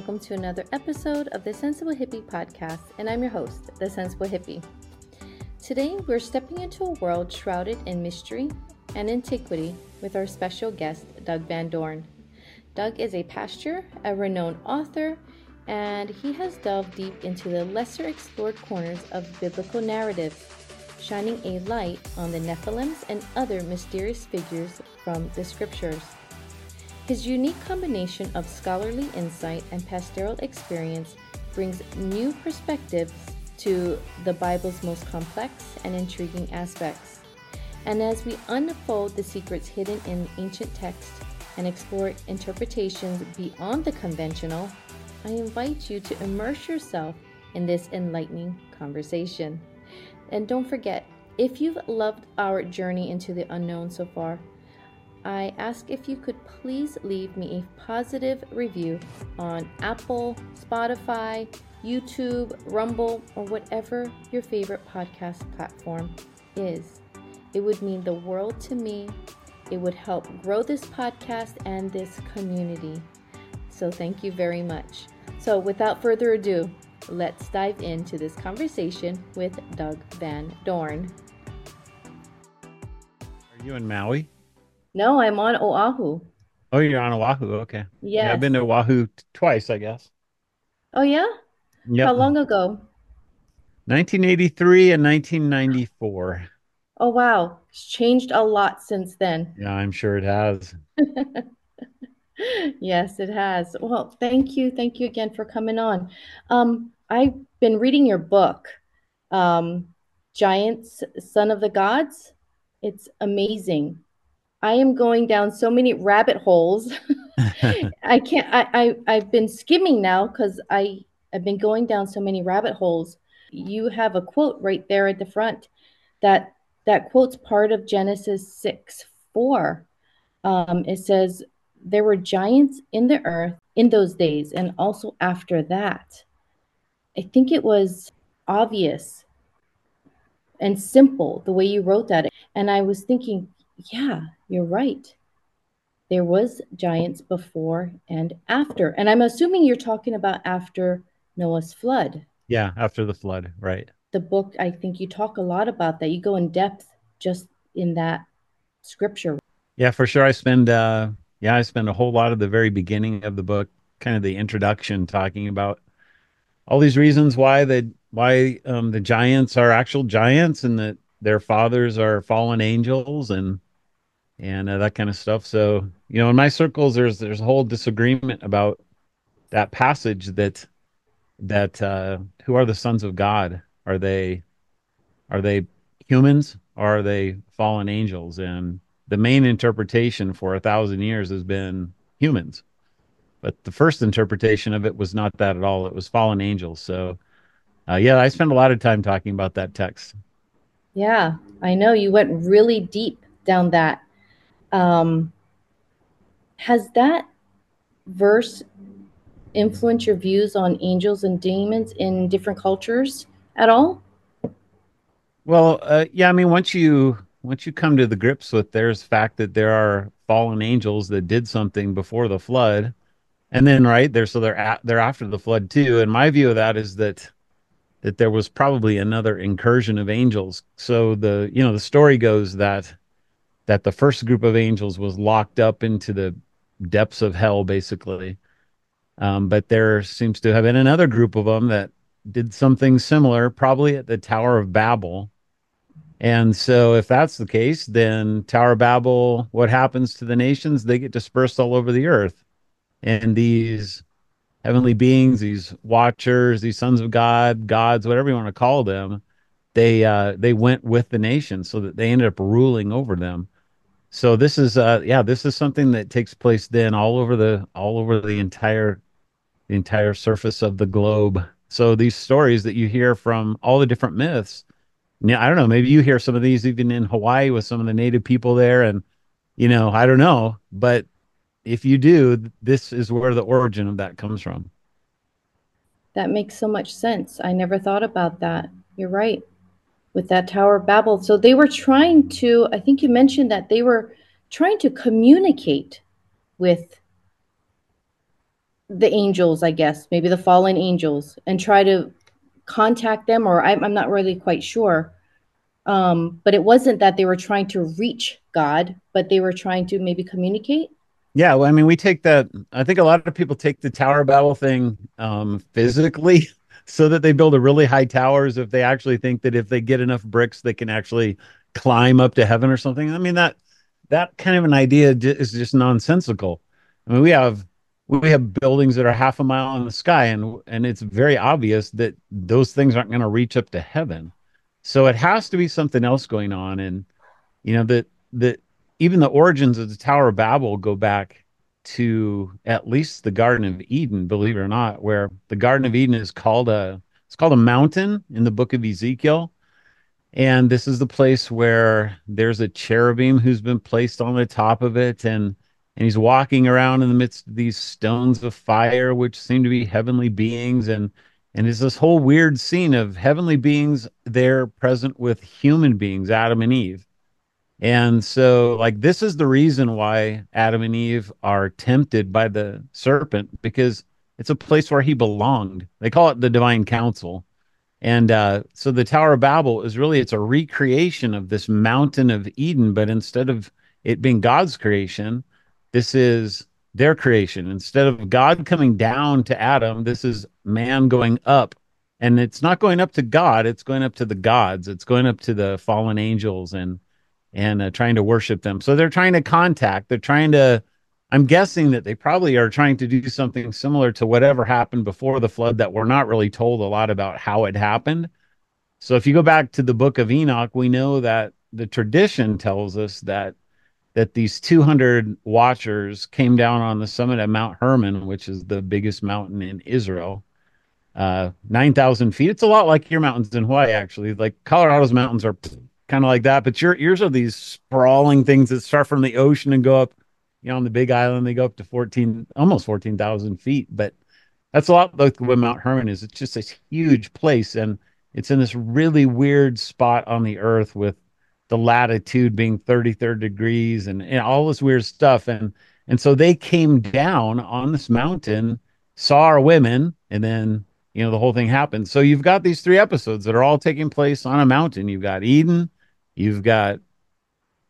Welcome to another episode of the Sensible Hippie podcast, and I'm your host, the Sensible Hippie. Today, we're stepping into a world shrouded in mystery and antiquity with our special guest, Doug Van Dorn. Doug is a pastor, a renowned author, and he has delved deep into the lesser explored corners of biblical narratives, shining a light on the Nephilims and other mysterious figures from the scriptures. His unique combination of scholarly insight and pastoral experience brings new perspectives to the Bible's most complex and intriguing aspects. And as we unfold the secrets hidden in ancient texts and explore interpretations beyond the conventional, I invite you to immerse yourself in this enlightening conversation. And don't forget, if you've loved our journey into the unknown so far, I ask if you could please leave me a positive review on Apple, Spotify, YouTube, Rumble, or whatever your favorite podcast platform is. It would mean the world to me. It would help grow this podcast and this community. So, thank you very much. So, without further ado, let's dive into this conversation with Doug Van Dorn. Are you in Maui? No, I'm on Oahu. Oh, you're on Oahu. Okay. Yes. Yeah, I've been to Oahu t- twice, I guess. Oh, yeah? Yep. How long ago? 1983 and 1994. Oh, wow. It's changed a lot since then. Yeah, I'm sure it has. Yes, it has. Well, thank you. Thank you again for coming on. Um, I've been reading your book, um, Giants, Son of the Gods. It's amazing. I am going down so many rabbit holes. I can't, I, I, I've been skimming now because I, I've been going down so many rabbit holes. You have a quote right there at the front that that quote's part of Genesis 6 4. Um, it says, There were giants in the earth in those days and also after that. I think it was obvious and simple the way you wrote that. And I was thinking, yeah, you're right. There was giants before and after. And I'm assuming you're talking about after Noah's flood. Yeah, after the flood, right. The book, I think you talk a lot about that. You go in depth just in that scripture. Yeah, for sure. I spend, uh, yeah, I spend a whole lot of the very beginning of the book, kind of the introduction, talking about all these reasons why the why um, the giants are actual giants and that their fathers are fallen angels and and uh, that kind of stuff. So you know, in my circles, there's there's a whole disagreement about that passage that that uh, who are the sons of God? Are they are they humans are they fallen angels? And the main interpretation for a thousand years has been humans, but the first interpretation of it was not that at all. It was fallen angels. So uh, yeah, I spent a lot of time talking about that text. Yeah, I know you went really deep down that. Um, has that verse influenced your views on angels and demons in different cultures at all? Well, uh, yeah, I mean, once you once you come to the grips with there's fact that there are fallen angels that did something before the flood, and then right there, so they're at, they're after the flood too. And my view of that is that that there was probably another incursion of angels. So the you know the story goes that that the first group of angels was locked up into the depths of hell, basically. Um, but there seems to have been another group of them that did something similar, probably at the Tower of Babel. And so, if that's the case, then Tower of Babel, what happens to the nations? They get dispersed all over the earth. And these heavenly beings, these watchers, these sons of God, gods, whatever you want to call them, they uh, they went with the nations so that they ended up ruling over them. So this is uh yeah, this is something that takes place then all over the all over the entire the entire surface of the globe. So these stories that you hear from all the different myths, yeah, I don't know, maybe you hear some of these even in Hawaii with some of the native people there and you know, I don't know, but if you do, this is where the origin of that comes from. That makes so much sense. I never thought about that. You're right. With that Tower of Babel. So they were trying to, I think you mentioned that they were trying to communicate with the angels, I guess, maybe the fallen angels, and try to contact them, or I'm, I'm not really quite sure. Um, but it wasn't that they were trying to reach God, but they were trying to maybe communicate. Yeah, well, I mean, we take that. I think a lot of people take the Tower of Babel thing um, physically, so that they build a really high towers. If they actually think that if they get enough bricks, they can actually climb up to heaven or something. I mean that that kind of an idea is just nonsensical. I mean, we have we have buildings that are half a mile in the sky, and and it's very obvious that those things aren't going to reach up to heaven. So it has to be something else going on, and you know that that even the origins of the Tower of Babel go back to at least the Garden of Eden, believe it or not, where the Garden of Eden is called a it's called a mountain in the book of Ezekiel. And this is the place where there's a cherubim who's been placed on the top of it and and he's walking around in the midst of these stones of fire which seem to be heavenly beings and and it's this whole weird scene of heavenly beings there present with human beings adam and eve and so, like, this is the reason why Adam and Eve are tempted by the serpent because it's a place where he belonged. They call it the divine council. And uh, so the Tower of Babel is really it's a recreation of this mountain of Eden, but instead of it being God's creation, this is their creation. Instead of God coming down to Adam, this is man going up. And it's not going up to God, it's going up to the gods. It's going up to the fallen angels and and uh, trying to worship them. So they're trying to contact, they're trying to, I'm guessing that they probably are trying to do something similar to whatever happened before the flood that we're not really told a lot about how it happened. So if you go back to the book of Enoch, we know that the tradition tells us that that these 200 watchers came down on the summit of Mount Hermon, which is the biggest mountain in Israel, uh, 9,000 feet. It's a lot like your mountains in Hawaii, actually. Like Colorado's mountains are kind of like that. But your yours are these sprawling things that start from the ocean and go up, you know, on the Big Island. They go up to fourteen, almost fourteen thousand feet. But that's a lot like what Mount Hermon is. It's just this huge place, and it's in this really weird spot on the Earth with the latitude being 33rd degrees and, and all this weird stuff. And and so they came down on this mountain, saw our women, and then you know the whole thing happened. So you've got these three episodes that are all taking place on a mountain. You've got Eden, You've got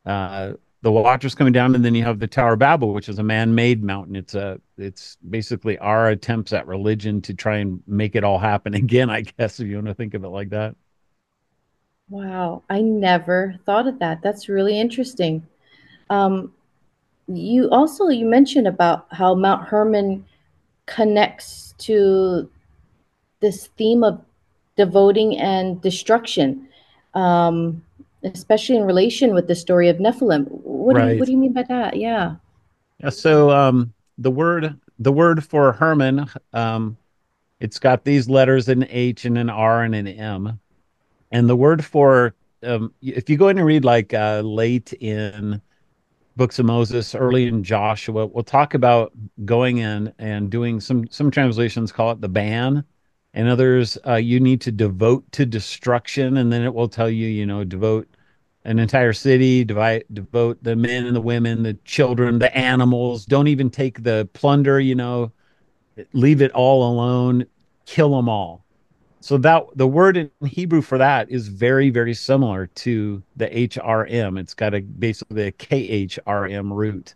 uh, the Watchers coming down, and then you have the Tower of Babel, which is a man-made mountain. It's a it's basically our attempts at religion to try and make it all happen again. I guess if you want to think of it like that. Wow, I never thought of that. That's really interesting. Um, you also you mentioned about how Mount Hermon connects to this theme of devoting and destruction. Um, especially in relation with the story of Nephilim. What right. do you, what do you mean by that? Yeah. Yeah. So um, the word the word for Hermon, um, it's got these letters an H and an R and an M, and the word for um, if you go in and read like uh, late in books of Moses, early in Joshua, we'll talk about going in and doing some some translations call it the ban and others uh, you need to devote to destruction and then it will tell you you know devote an entire city divide, devote the men and the women the children the animals. Don't even take the plunder you know. Leave it all alone. Kill them all. So that the word in hebrew for that is very very similar to the hrm it's got a basically a khrm root.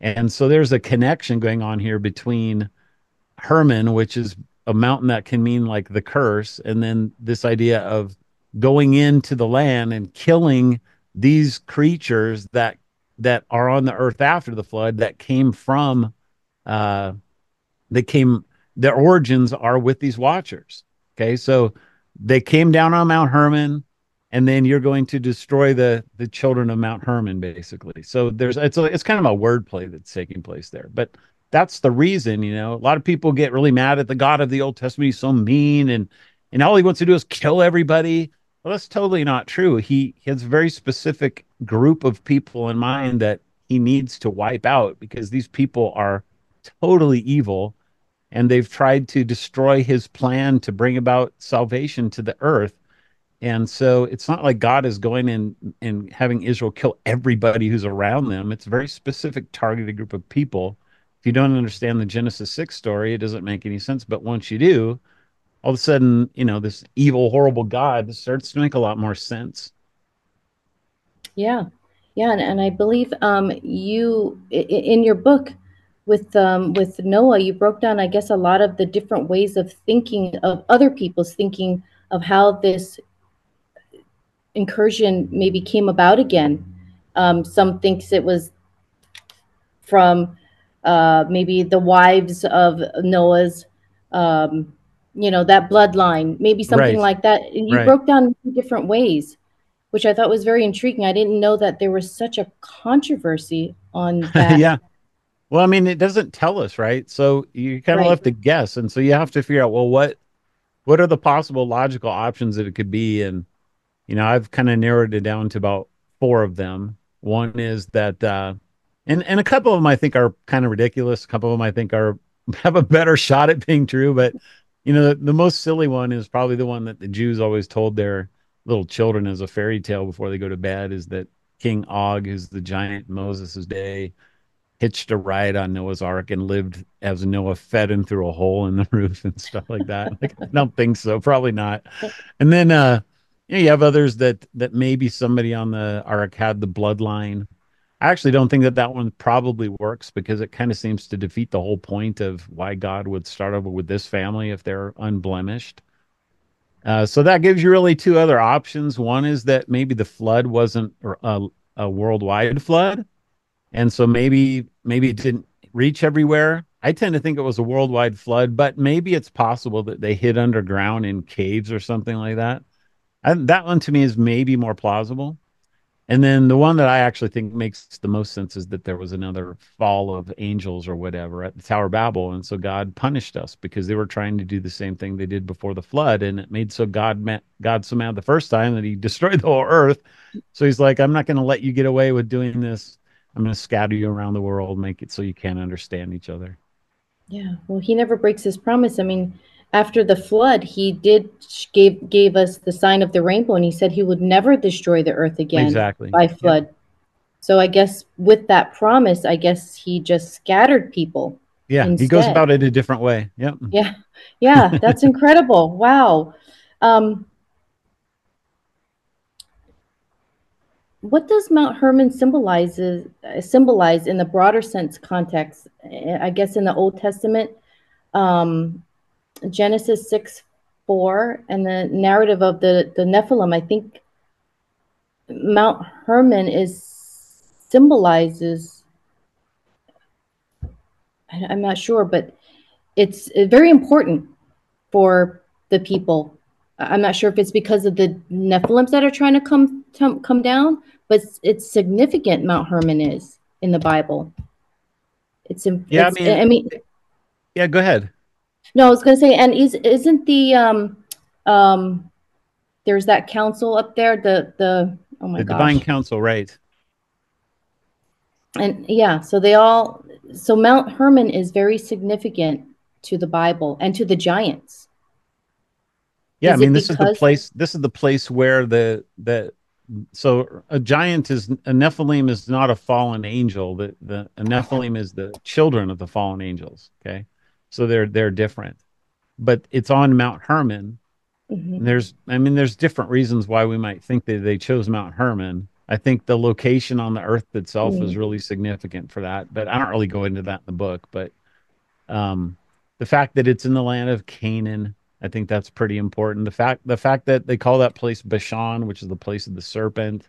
And so there's a connection going on here between hermon which is a mountain that can mean like the curse and then this idea of going into the land and killing these creatures that that are on the earth after the flood that came from uh that came their origins are with these watchers okay? So they came down on mount hermon and then you're going to destroy the the children of mount hermon basically. So there's it's a, it's kind of a wordplay that's taking place there but that's the reason, you know. A lot of people get really mad at the God of the Old Testament. He's so mean and and all he wants to do is kill everybody. Well, that's totally not true. He, he has a very specific group of people in mind that he needs to wipe out because these people are totally evil and they've tried to destroy his plan to bring about salvation to the earth. And so it's not like God is going in and having Israel kill everybody who's around them. It's a very specific targeted group of people if you don't understand the Genesis 6 story, it doesn't make any sense. But once you do, all of a sudden, you know, this evil, horrible God starts to make a lot more sense. Yeah. Yeah. And, and I believe um, you, in your book, with um, with Noah, you broke down, I guess, a lot of the different ways of thinking of other people's thinking of how this incursion maybe came about again. Um, some thinks it was from uh, maybe the wives of Noah's, um, you know, that bloodline, maybe something right. like that. And you right. broke down different ways, which I thought was very intriguing. I didn't know that there was such a controversy on that. yeah. Well, I mean, it doesn't tell us, right? So you kind of right. left to guess, and so you have to figure out, well, what what are the possible logical options that it could be? And you know, I've kind of narrowed it down to about four of them. One is that uh, and and a couple of them I think are kind of ridiculous. A couple of them I think are have a better shot at being true. But you know, the, the most silly one is probably the one that the Jews always told their little children as a fairy tale before they go to bed is that King Og, who's the giant Moses' day, hitched a ride on Noah's Ark and lived as Noah fed him through a hole in the roof and stuff like that. Like, I don't think so. Probably not. And then uh you, know, you have others that that maybe somebody on the ark had the bloodline I actually don't think that that one probably works because it kind of seems to defeat the whole point of why God would start over with this family if they're unblemished. Uh, so that gives you really two other options. One is that maybe the flood wasn't a, a worldwide flood, and so maybe maybe it didn't reach everywhere. I tend to think it was a worldwide flood, but maybe it's possible that they hid underground in caves or something like that. And that one to me is maybe more plausible. And then the one that I actually think makes the most sense is that there was another fall of angels or whatever at the Tower of Babel. And so God punished us because they were trying to do the same thing they did before the flood. And it made so God God so mad the first time that he destroyed the whole earth. So he's like, I'm not going to let you get away with doing this. I'm going to scatter you around the world, make it so you can't understand each other. Yeah. Well, he never breaks his promise. I mean, after the flood, he did gave gave us the sign of the rainbow, and he said he would never destroy the earth again exactly. by flood. So I guess with that promise, I guess he just scattered people. Yeah, instead. he goes about it a different way. Yep. Yeah, yeah, that's incredible. Wow. Um, what does Mount Hermon symbolizes symbolize in the broader sense context? I guess in the Old Testament, um, Genesis 6 4 and the narrative of the, the Nephilim, I think Mount Hermon is symbolizes, I, I'm not sure, but it's very important for the people. I'm not sure if it's because of the Nephilims that are trying to come to, come down, but it's, significant. Mount Hermon is in the Bible. It's yeah. It's, I mean, I mean, yeah. Go ahead. No, I was going to say, and is isn't the um um there's that council up there, the the oh my the gosh. divine council, right? And yeah, so they all so Mount Hermon is very significant to the Bible and to the giants. Yeah, is I mean this is the place this is the place where the the so a giant is a Nephilim is not a fallen angel. The the a Nephilim is the children of the fallen angels. Okay so they're they're different. But it's on Mount Hermon. Mm-hmm. There's, I mean, there's different reasons why we might think that they chose Mount Hermon. I think the location on the Earth itself mm-hmm. is really significant for that. But I don't really go into that in the book. But um, the fact that it's in the land of Canaan, I think that's pretty important. The fact the fact that they call that place Bashan, which is the place of the serpent,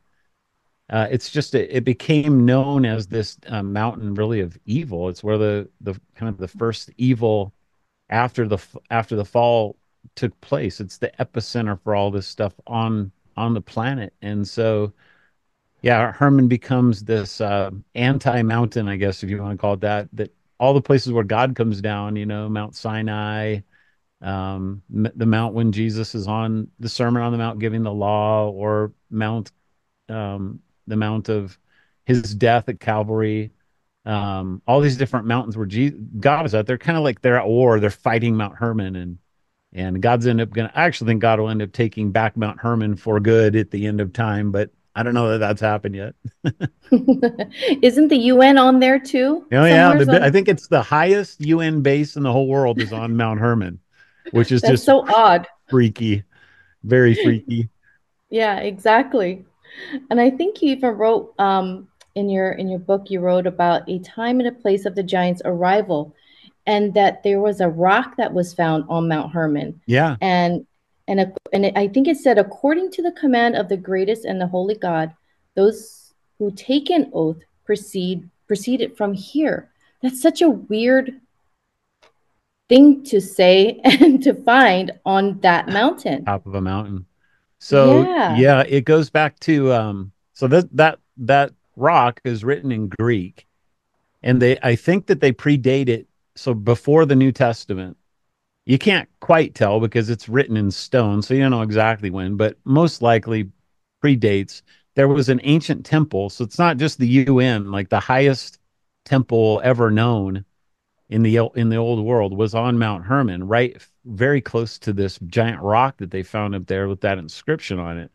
uh, it's just it, it, became known as this uh, mountain really of evil. It's where the the kind of the first evil after the after the fall took place. It's the epicenter for all this stuff on on the planet, and so yeah, hermon becomes this uh, anti-mountain, I guess if you want to call it that. That all the places where God comes down, you know, Mount Sinai, um, the mount when Jesus is on the Sermon on the Mount giving the law, or Mount um, the mount of his death at Calvary, um, all these different mountains where Jesus, God is at. They're kind of like they're at war. They're fighting Mount Hermon, and and God's end up going to. I actually think God will end up taking back Mount Hermon for good at the end of time. But I don't know that that's happened yet. Isn't the UN on there too? Oh yeah, the, on... I think it's the highest UN base in the whole world is on Mount Hermon, which is just so odd, freaky, very freaky. yeah, exactly. And I think you even wrote um, in your in your book you wrote about a time and a place of the giants' arrival, and that there was a rock that was found on Mount Hermon. Yeah, and and a, and it, I think it said according to the command of the greatest and the holy God, those who take an oath proceed proceeded from here. That's such a weird thing to say and to find on that mountain. Top of a mountain. So yeah, yeah it goes back to um so that that that rock is written in Greek. And they I think that they predate it so before the New Testament. You can't quite tell because it's written in stone, so you don't know exactly when, but most likely predates. There was an ancient temple, so it's not just the UN, like the highest temple ever known in the in the old world was on Mount Hermon, right very close to this giant rock that they found up there with that inscription on it.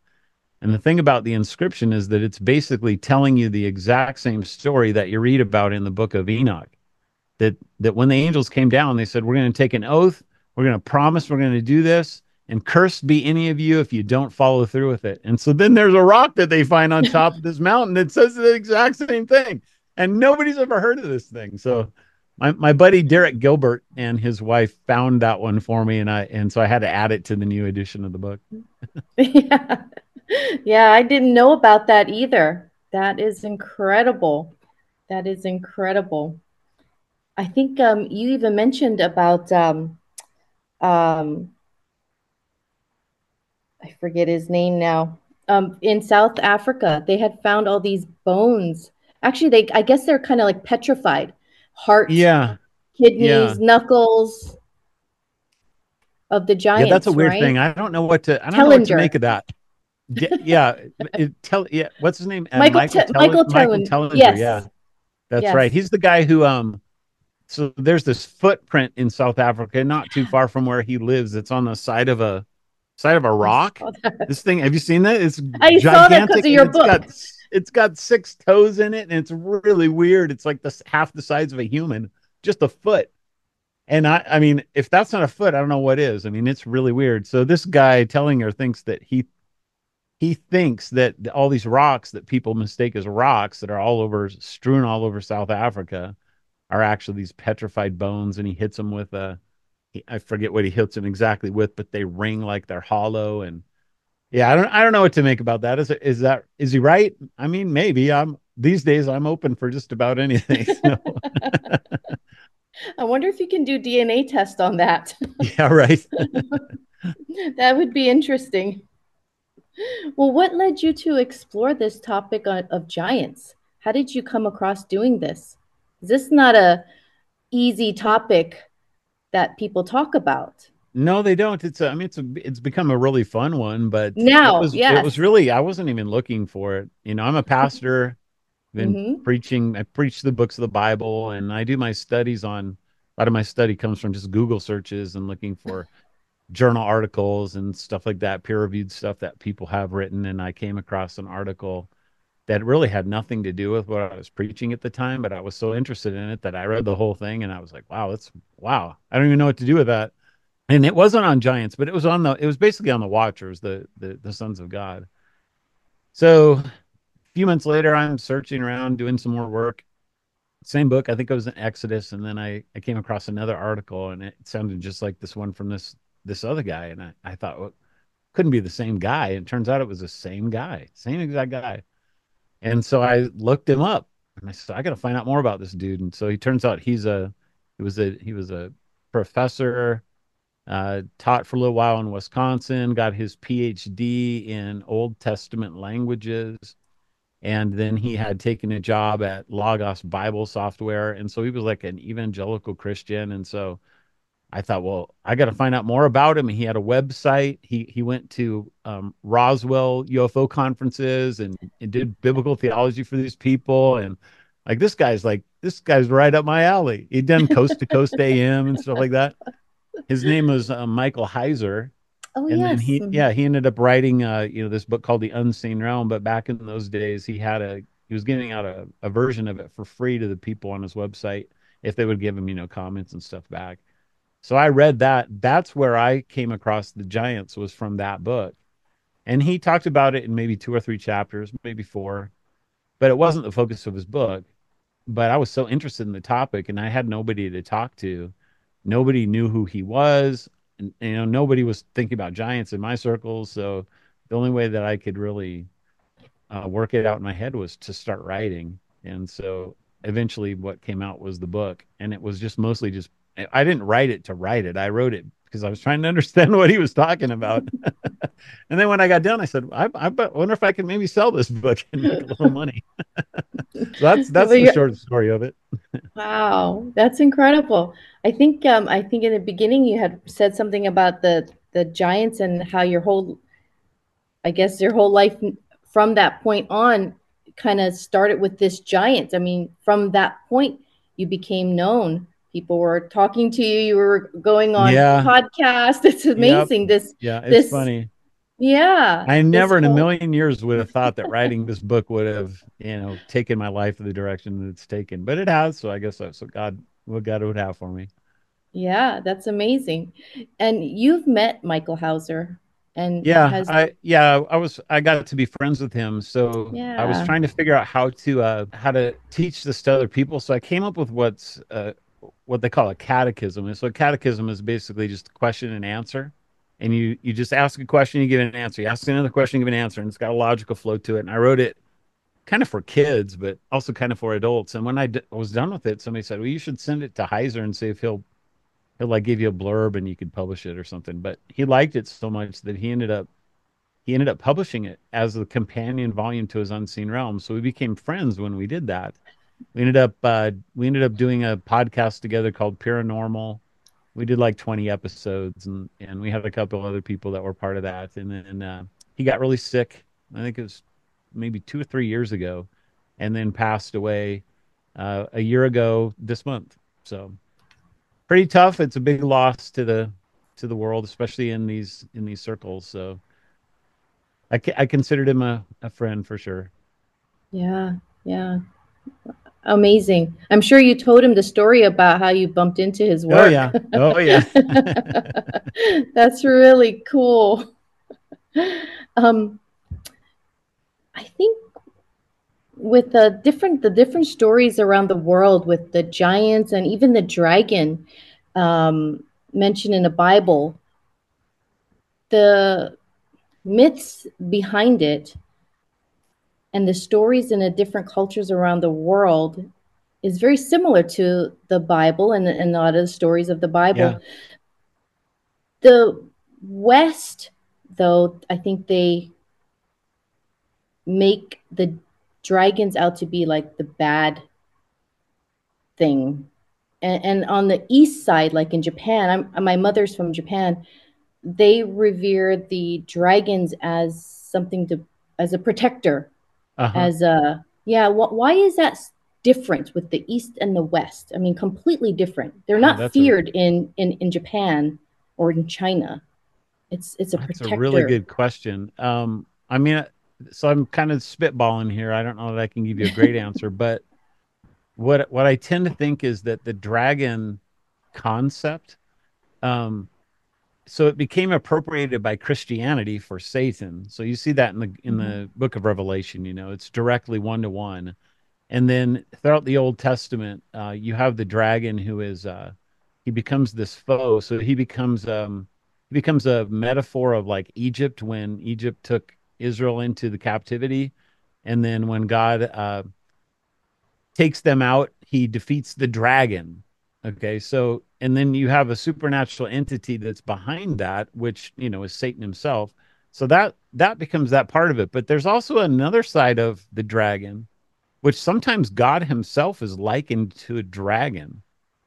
And the thing about the inscription is that it's basically telling you the exact same story that you read about in the book of Enoch. That that when the angels came down, they said, "We're going to take an oath. We're going to promise we're going to do this, and cursed be any of you if you don't follow through with it." And so then there's a rock that they find on top of this mountain that says the exact same thing, and nobody's ever heard of this thing. So my, my buddy Derek Gilbert and his wife found that one for me, and I and so I had to add it to the new edition of the book. yeah, yeah, I didn't know about that either. That is incredible. That is incredible. I think um, you even mentioned about um, um, I forget his name now. Um, in South Africa, they had found all these bones. Actually, they I guess they're kind of like petrified heart, yeah, kidneys, yeah. knuckles of the giants. Yeah, that's a weird right? thing. I don't know what to. I don't Tellinger. know what to make of that. yeah, it, tell yeah. What's his name? Uh, Michael Michael, Te- Michael, Michael Tellinger. Yes. Yeah, that's yes. right. He's the guy who um. So there's this footprint in South Africa, not too far from where he lives. It's on the side of a side of a rock. This thing, have you seen that? It's I gigantic. saw that because of your book. Got, it's got six toes in it and it's really weird. It's like the half the size of a human, just a foot. And I, I mean, if that's not a foot, I don't know what is. I mean, it's really weird. So this guy Tellinger thinks that he he thinks that all these rocks that people mistake as rocks that are all over strewn all over South Africa are actually these petrified bones, and he hits them with a I forget what he hits them exactly with, but they ring like they're hollow and yeah, I don't I don't know what to make about that. Is it is that is he right? I mean, maybe. I'm these days I'm open for just about anything. So. I wonder if you can do DNA test on that. Yeah, right. that would be interesting. Well, what led you to explore this topic of giants? How did you come across doing this? Is this not a easy topic that people talk about? No, they don't. It's a, I mean, it's a, it's become a really fun one, but now, it was, yes. it was really, I wasn't even looking for it. You know, I'm a pastor, been mm-hmm. preaching, I preach the books of the Bible and I do my studies on, a lot of my study comes from just Google searches and looking for journal articles and stuff like that, peer reviewed stuff that people have written. And I came across an article that really had nothing to do with what I was preaching at the time, but I was so interested in it that I read the whole thing and I was like, wow, that's wow. I don't even know what to do with that and it wasn't on giants but it was on the it was basically on the watchers the the, the sons of god. So a few months later i'm searching around doing some more work. Same book i think it was in exodus and then i i came across another article and it sounded just like this one from this this other guy and i, I thought well couldn't be the same guy. And it turns out it was the same guy same exact guy. And so i looked him up and i said i gotta find out more about this dude. And so he turns out he's a he was a he was a professor uh, taught for a little while in Wisconsin, got his PhD in Old Testament languages. And then he had taken a job at Logos Bible Software. And so he was like an evangelical Christian. And so I thought, well, I got to find out more about him. He had a website. He he went to um, Roswell UFO conferences and, and did biblical theology for these people. And like this guy's like this guy's right up my alley. He'd done coast to coast AM and stuff like that his name was uh, Michael Heiser. Oh and then he Mhm. yeah he ended up writing uh you know this book called the unseen realm. But back in those days he had a he was giving out a, a version of it for free to the people on his website if they would give him you know comments and stuff back. So i read that. That's where i came across the giants was from that book. And he talked about it in maybe two or three chapters maybe four. But it wasn't the focus of his book. But i was so interested in the topic and i had nobody to talk to nobody knew who he was. And you know nobody was thinking about giants in my circles so the only way that i could really uh, work it out in my head was to start writing. And so eventually what came out was the book. And it was just mostly just i didn't write it to write it. I wrote it because i was trying to understand what he was talking about and then when i got done i said i, I wonder if i can maybe sell this book and make a little money so that's that's the short story of it Wow, that's incredible. I think um, I think in the beginning you had said something about the the giants and how your whole, I guess your whole life from that point on kind of started with this giant. I mean, from that point you became known. People were talking to you. You were going on Yeah. podcasts. It's amazing. This, yeah it's This- funny yeah. I never in a million years would have thought that writing this book would have, you know, taken my life in the direction that it's taken, but it has. So I guess that's what God, what God would have for me. Yeah, that's amazing. And you've met Michael Heiser, and Yeah, has I yeah, I was I got to be friends with him. So I was trying to figure out how to uh how to teach this to other people. So I came up with what's uh what they call a catechism. And so a catechism is basically just a question and answer. And you you just ask a question, you get an answer. You ask another question, you give an answer, and it's got a logical flow to it. And I wrote it kind of for kids, but also kind of for adults. And when I was done with it, somebody said, "Well, you should send it to Heiser and see if he'll he'll like give you a blurb and you could publish it or something." But he liked it so much that he ended up he ended up publishing it as a companion volume to his Unseen Realm. So we became friends when we did that. We ended up uh, we ended up doing a podcast together called Peeranormal. We did like 20 episodes, and and we had a couple other people that were part of that. And then uh, he got really sick. I think it was maybe two or three years ago, and then passed away uh, a year ago this month. So pretty tough. It's a big loss to the to the world, especially in these in these circles. So I, I considered him a, a friend for sure. Yeah, yeah. Amazing. I'm sure you told him the story about how you bumped into his work. Oh yeah, oh yeah. That's really cool. Um, I think with the different the different stories around the world with the giants and even the dragon um, mentioned in the Bible, the myths behind it and the stories in the different cultures around the world is very similar to the Bible and, and a lot of the stories of the Bible. Yeah. The West, though, I think they make the dragons out to be like the bad thing. And, and on the East side, like in Japan, I'm, my mother's from Japan, they revere the dragons as something to, as a protector Uh-huh. as a yeah wh- why is that different with the east and the west i mean completely different they're Yeah, not a- feared in, in in japan or in china it's it's a That's protector a really good question. Um, I mean, so I'm kind of spitballing here. I don't know that I can give you a great answer, but what what I tend to think is that the dragon concept, um, so it became appropriated by Christianity for Satan. So you see that in the in the Book of Revelation. You know, it's directly one to one, and then throughout the Old Testament, uh, you have the dragon who is uh, he becomes this foe. So he becomes um, he becomes a metaphor of like Egypt when Egypt took Israel into the captivity, and then when God uh, takes them out, he defeats the dragon. Okay, so and then you have a supernatural entity that's behind that, which you know is Satan himself. So that that becomes that part of it. But there's also another side of the dragon, which sometimes God Himself is likened to a dragon.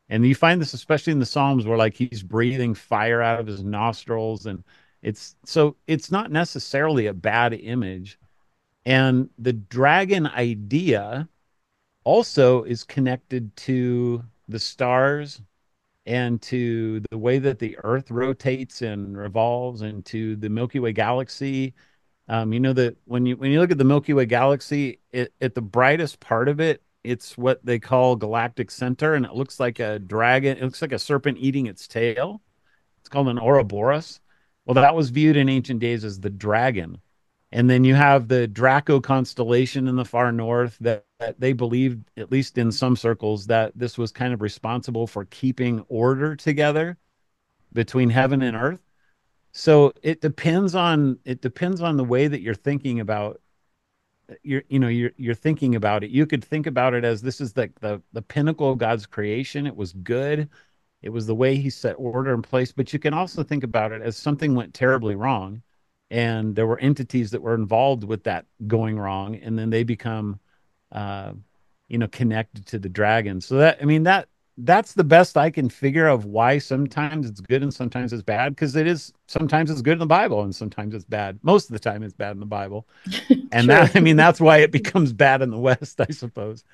And you find this especially in the Psalms where like he's breathing fire out of his nostrils and it's so it's not necessarily a bad image. And the dragon idea also is connected to the stars and to the way that the earth rotates and revolves and to the milky way galaxy. Um, you know that when you when you look at the milky way galaxy it, at the brightest part of it it's what they call galactic center and it looks like a dragon it looks like a serpent eating its tail. It's called an ouroboros. Well that was viewed in ancient days as the dragon and then you have the Draco constellation in the far north that, that, they believed, at least in some circles, that this was kind of responsible for keeping order together between heaven and earth. So it depends on it depends on the way that you're thinking about you're you know you're you're thinking about it. You could think about it as this is the the, the pinnacle of God's creation. It was good. It was the way he set order in place, but you can also think about it as something went terribly wrong and there were entities that were involved with that going wrong and then they become uh, you know connected to the dragon. So that i mean that that's the best i can figure of why sometimes it's good and sometimes it's bad because it is sometimes it's good in the bible and sometimes it's bad. Most of the time it's bad in the bible. And that i mean that's why it becomes bad in the west i suppose.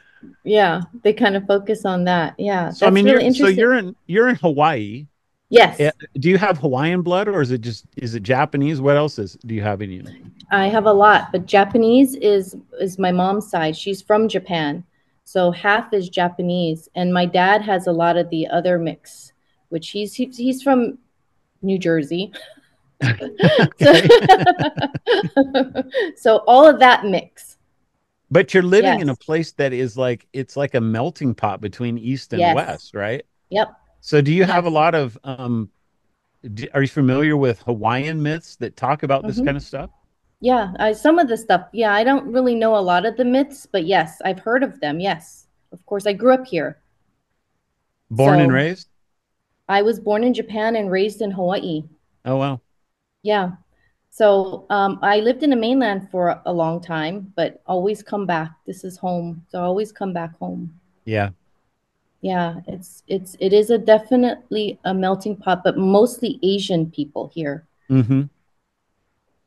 Yeah they kind of focus on that. Yeah so i mean really you're, so you're in you're in hawaii Yes. Eh, do you have Hawaiian blood or is it just is it Japanese? What else is do you have in you? I have a lot, but Japanese is is my mom's side. She's from Japan. So half is Japanese and my dad has a lot of the other mix, which he's he's, he's from New Jersey. so, so all of that mix. But you're living yes. in a place that is like it's like a melting pot between east and yes. west, right? Yep. So, do you have a lot of? Um, do, are you familiar with Hawaiian myths that talk about this mm-hmm. kind of stuff? Yeah, I, some of the stuff. Yeah, I don't really know a lot of the myths, but yes, I've heard of them. Yes, of course, I grew up here. Born so, and raised. I was born in Japan and raised in Hawaii. Oh wow. Yeah. So um, I lived in the mainland for a long time, but always come back. This is home, so I always come back home. Yeah, yeah it's it's it is a definitely a melting pot but mostly asian people here. Mm-hmm.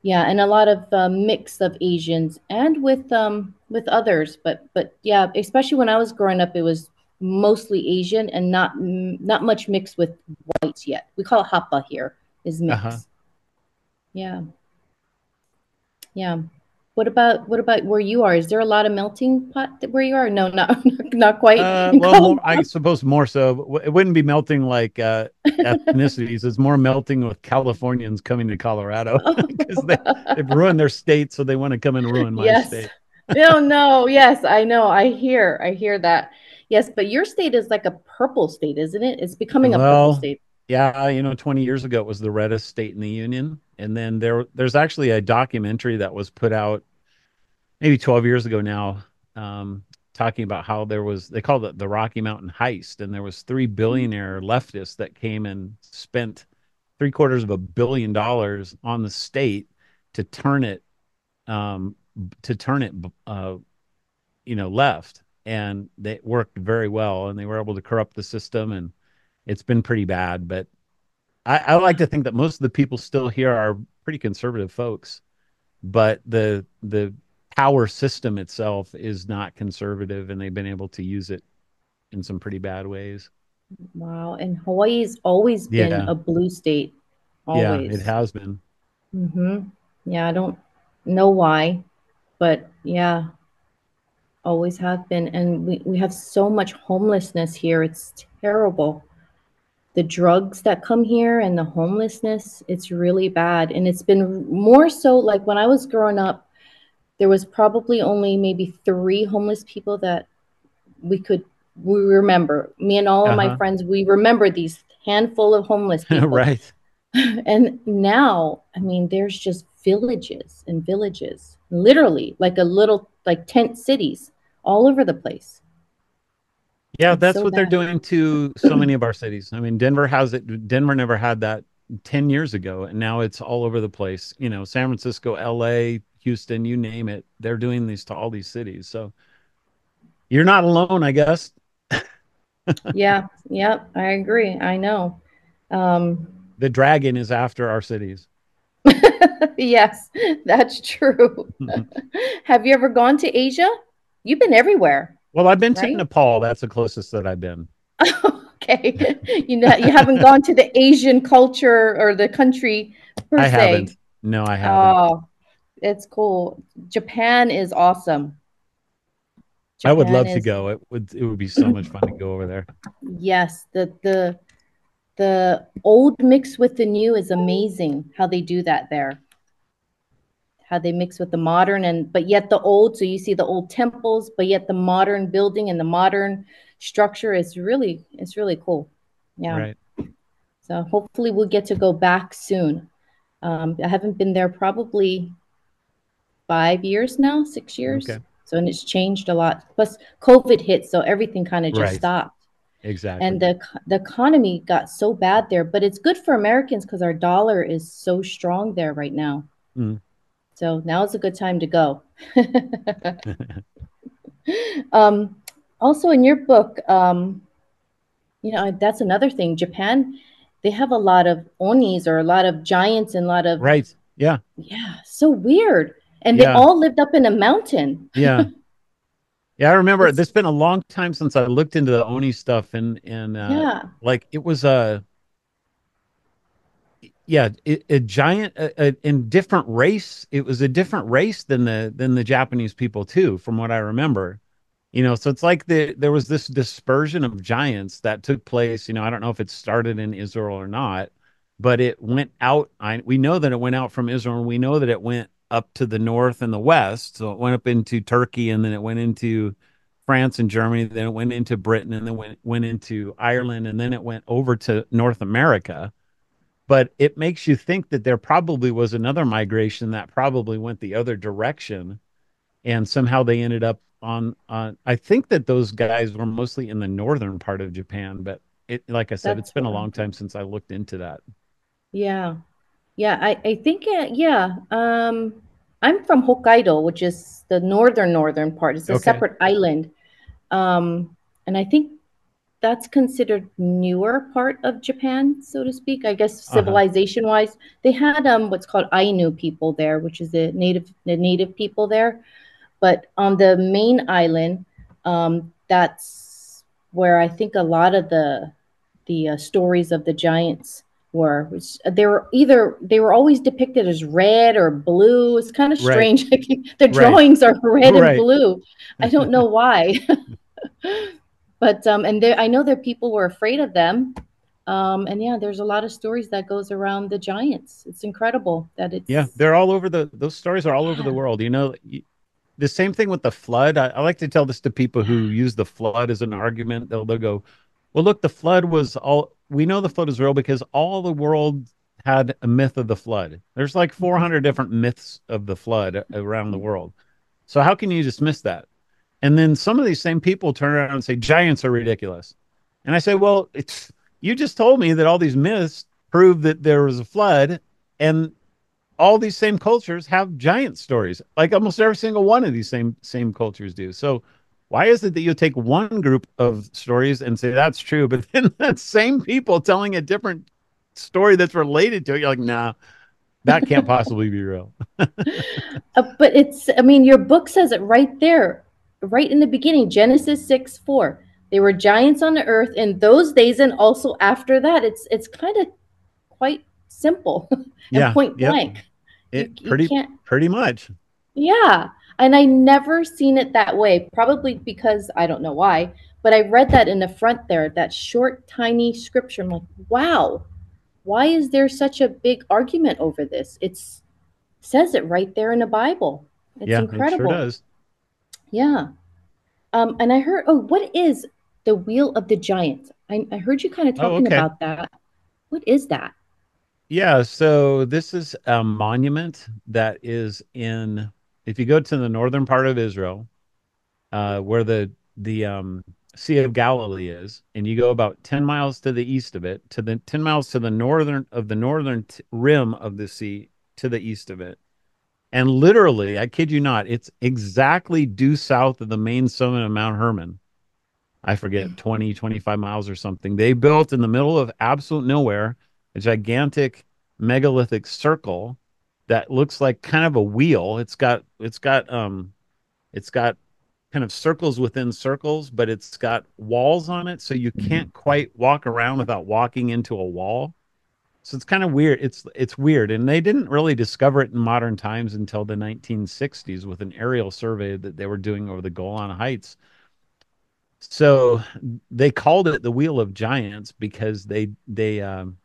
yeah and a lot of uh, mix of asians and with um with others but but yeah especially when i was growing up it was mostly asian and not not much mixed with whites yet. We call it hapa here is mixed. Uh-huh. yeah. Yeah what about what about where you are? Is there a lot of melting pot where you are? No, not not quite. Uh, well, more, I suppose more so. It wouldn't be melting like uh, ethnicities. It's more melting with Californians coming to Colorado because they, they've ruined their state, so they want to come and ruin my yes. state. no, no, yes, I know. I hear, I hear that. Yes, but your state is like a purple state, isn't it? It's becoming a purple state. Yeah, you know, 20 years ago it was the reddest state in the union, and then there there's actually a documentary that was put out maybe 12 years ago now um, talking about how there was they called it the Rocky Mountain heist, and there was three billionaire leftists that came and spent three quarters of a billion dollars on the state to turn it um, to turn it uh, you know left, and they worked very well, and they were able to corrupt the system, and it's been pretty bad. But I, I like to think that most of the people still here are pretty conservative folks, but the the power system itself is not conservative and they've been able to use it in some pretty bad ways. Wow. And Hawaii's always been yeah. a blue state. Always. Yeah, it has been. Mm-hmm. Yeah, I don't know why, but yeah, always have been. And we, we have so much homelessness here. It's terrible. The drugs that come here and the homelessness, it's really bad. And it's been more so like when I was growing up, there was probably only maybe three homeless people that we could we remember me and all of uh-huh. my friends we remember these handful of homeless people right and now i mean there's just villages and villages literally like a little like tent cities all over the place yeah it's that's so what bad. they're doing to so many of our cities i mean denver has it denver never had that 10 years ago and now it's all over the place you know san francisco la Houston, you name it. They're doing these to all these cities. So you're not alone, I guess. yeah, yep, I agree. I know. Um, the dragon is after our cities. yes, that's true. Have you ever gone to Asia? You've been everywhere. Well, I've been right? to Nepal. That's the closest that I've been. okay. you know, you haven't gone to the Asian culture or the country per I se. haven't. No, I haven't. Oh, it's cool. Japan is awesome. I would Japan love to go. It would it would be so much fun to go over there. Yes, the the the old mix with the new is amazing how they do that there. How they mix with the modern and but yet the old, so you see the old temples, but yet the modern building and the modern structure is really it's really cool. Yeah. Right. So hopefully we'll get to go back soon. Um, I haven't been there probably five years now, six years. Okay. So and it's changed a lot. Plus COVID hit, so everything kind of just Right. stopped Exactly. and the the economy got so bad there but it's good for americans because our dollar is so strong there right now Mm. So now is a good time to go um, also in your book um, you know that's another thing japan they have a lot of onis or a lot of giants and a lot of right. Yeah. yeah so weird and they Yeah. all lived up in a mountain Yeah. Yeah, I remember It's- it's been a long time since I looked into the Oni stuff and and uh yeah like it was a yeah, a, giant a, a, in different race. It was a different race than the than the Japanese people too, from what I remember. You know, so it's like the there was this dispersion of giants that took place. You know, I don't know if it started in Israel or not, but it went out. I we know that it went out from Israel, and we know that it went up to the north and the west. So it went up into Turkey, and then it went into France and Germany. Then it went into Britain, and then went went into Ireland, and then it went over to North America. But it makes you think that there probably was another migration that probably went the other direction, and somehow they ended up on on. I think that those guys were mostly in the northern part of Japan, but it, like I said, That's it's been a long time since I looked into that. Yeah. Yeah, I, I think uh, yeah. Um, I'm from Hokkaido, which is the northern northern part. It's a Okay. separate island. Um, and I think that's considered newer part of Japan, so to speak. I guess Uh-huh. civilization wise, they had um what's called Ainu people there, which is the native the native people there. But on the main island, um, that's where I think a lot of the the uh, stories of the giants were. Which they were either they were always depicted as red or blue. It's kind of Right. strange. the Right. drawings are red Right. and blue. I don't know why. but um, and there I know that people were afraid of them. Um, and yeah, there's a lot of stories that goes around the giants. It's incredible that it's Yeah, they're all over the. Those stories are all over the world. You know, the same thing with the flood. I, I like to tell this to people who use the flood as an argument. They'll they'll go, "Well, look, the flood was all. We know the flood is real because all the world had a myth of the flood. There's like 400 different myths of the flood around the world. So how can you dismiss that? And then some of these same people turn around and say giants are ridiculous. And I say, well, it's you just told me that all these myths prove that there was a flood, and all these same cultures have giant stories. Like almost every single one of these same same cultures do. So why is it that you take one group of stories and say that's true, but then that same people telling a different story that's related to it, you're like, nah, that can't possibly be real. Uh, but it's, I mean, your book says it right there, right in the beginning, Genesis 6 4. They were giants on the earth in those days and also after that. It's it's kind of quite simple and Yeah, point yep. blank. It you pretty can't- pretty much. Yeah. And I never seen it that way, probably because I don't know why, but I read that in the front there, that short, tiny scripture. I'm like, wow, why is there such a big argument over this? It's says it right there in the Bible. It's yeah, incredible. it sure does. Yeah. Um, and I heard, oh, what is the Wheel of the Giant? I, I heard you kind of Oh, talking okay. about that. What is that? Yeah, so this is a monument that is in if you go to the northern part of Israel, uh, where the the um, Sea of Galilee is, and you go about 10 miles to the east of it, to the 10 miles to the northern of the northern t- rim of the sea to the east of it. And literally, I kid you not, it's exactly due south of the main summit of Mount Hermon. I forget 20, 25 miles or something. They built in the middle of absolute nowhere a gigantic megalithic circle that looks like kind of a wheel. It's got it's got um it's got kind of circles within circles, but it's got walls on it, so you can't quite walk around without walking into a wall. So it's kind of weird. It's it's weird, and they didn't really discover it in modern times until the 1960s with an aerial survey that they were doing over the Golan Heights. So they called it the Wheel of Giants because they they um,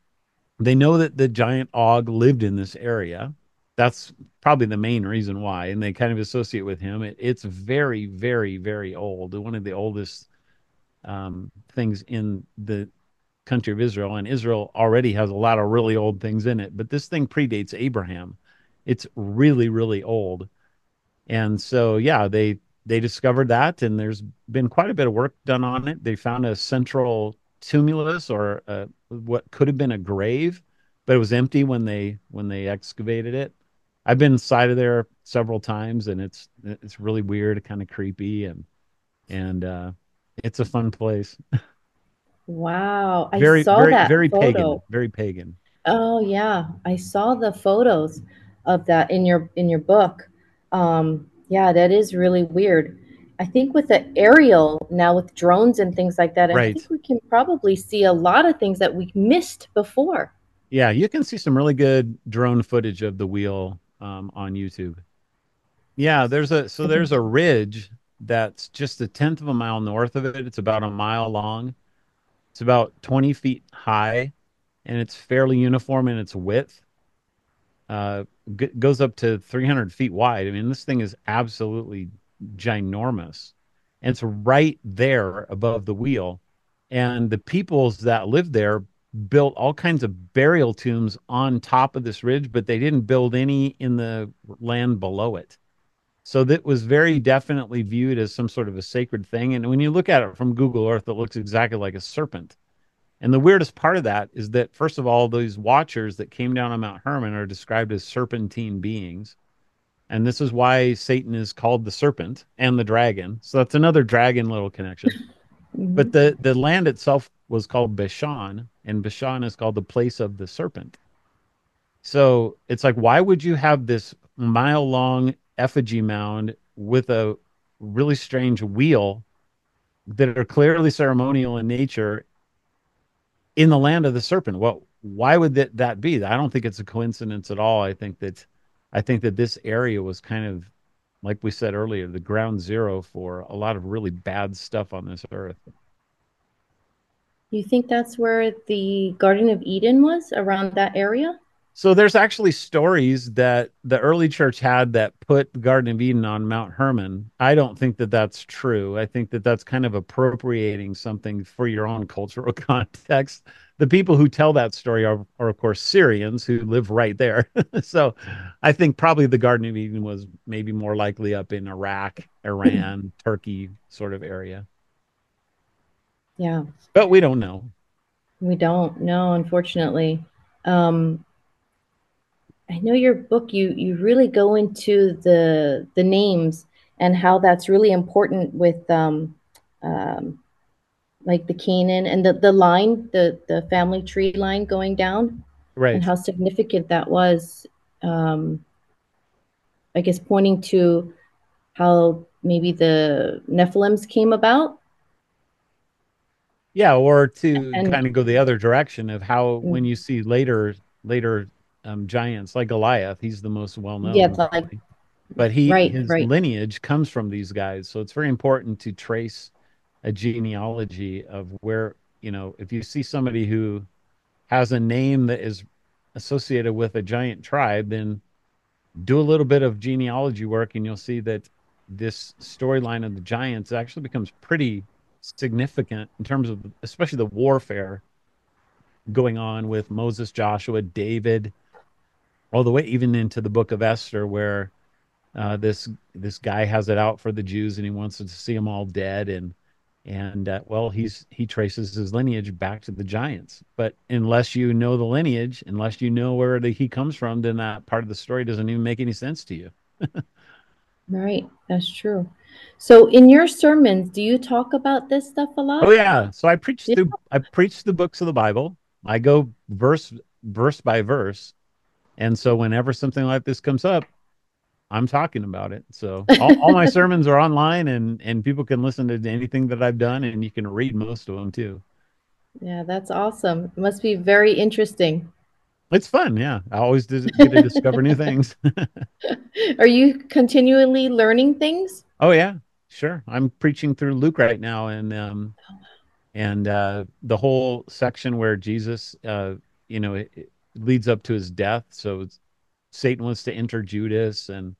they know that the giant Og lived in this area. That's probably the main reason why, and they kind of associate with him. It, it's very, very, very old. One of the oldest um, things in the country of Israel, and Israel already has a lot of really old things in it. But this thing predates Abraham. It's really, really old, and so yeah, they they discovered that, and there's been quite a bit of work done on it. They found a central tumulus or a, what could have been a grave, but it was empty when they when they excavated it. I've been inside of there several times, and it's it's really weird, kind of creepy, and and uh, it's a fun place. Wow, I very saw very that very pagan, very pagan. Oh yeah, I saw the photos of that in your in your book. Um, yeah, that is really weird. I think with the aerial now with drones and things like that, I think we can probably see a lot of things that we missed before. Yeah, you can see some really good drone footage of the wheel um, on YouTube. Yeah, there's a so there's a ridge that's just a tenth of a mile north of it. It's about a mile long. It's about 20 feet high, and it's fairly uniform in its width. Uh, g- goes up to 300 feet wide. I mean, this thing is absolutely ginormous. And it's right there above the wheel. And the peoples that lived there built all kinds of burial tombs on top of this ridge, but they didn't build any in the land below it. So that was very definitely viewed as some sort of a sacred thing. And when you look at it from Google Earth, it looks exactly like a serpent. And the weirdest part of that is that, first of all, those watchers that came down on Mount Hermon are described as serpentine beings. And this is why Satan is called the serpent and the dragon. So that's another dragon little connection. But Mhm. the, the land itself was called Bashan, and Bashan is called the place of the serpent. So it's like, why would you have this mile long effigy mound with a really strange wheel that are clearly ceremonial in nature in the land of the serpent? Well, why would that, that be? I don't think it's a coincidence at all. I think that I think that this area was kind of like we said earlier, the ground zero for a lot of really bad stuff on this earth. You think that's where the Garden of Eden was, around that area? So there's actually stories that the early church had that put the Garden of Eden on Mount Hermon. I don't think that that's true. I think that that's kind of appropriating something for your own cultural context. The people who tell that story are, are of course, Syrians who live right there. so I think probably the Garden of Eden was maybe more likely up in Iraq, Iran, Turkey sort of area. Yeah, But we don't know. we don't know, unfortunately. Um, I know your book, you you really go into the the names and how that's really important with um, um, like the Canaan and the, the line, the the family tree line going down, right and how significant that was. Um, I guess pointing to how maybe the Nephilims came about. Yeah, or to And kind of go the other direction of how mm, when you see later later um, giants like Goliath, he's the most well known. yeah, like. But he right, his right. lineage comes from these guys, so it's very important to trace a genealogy of where, you know, if you see somebody who has a name that is associated with a giant tribe, then do a little bit of genealogy work and you'll see that this storyline of the giants actually becomes pretty significant in terms of especially the warfare going on with Moses, Joshua, David, all the way even into the book of Esther, where uh, this this guy has it out for the Jews and he wants to see them all dead and and uh, well he's he traces his lineage back to the giants. But unless you know the lineage unless you know where the, he comes from then that part of the story doesn't even make any sense to you. Right, that's true. So in your sermons, do you talk about this stuff a lot? Oh yeah. So i preach Yeah. through i preach the books of the bible. I go verse verse by verse and so whenever something like this comes up I'm talking about it. So all, all my sermons are online, and and people can listen to anything that I've done, and you can read most of them too. Yeah, that's awesome. It must be very interesting. It's fun, yeah. I always get to discover new things. Are you continually learning things? Oh yeah, sure. I'm preaching through Luke right now, and um, and uh, the whole section where Jesus, uh, you know, it, leads up to his death. So Satan wants to enter Judas, and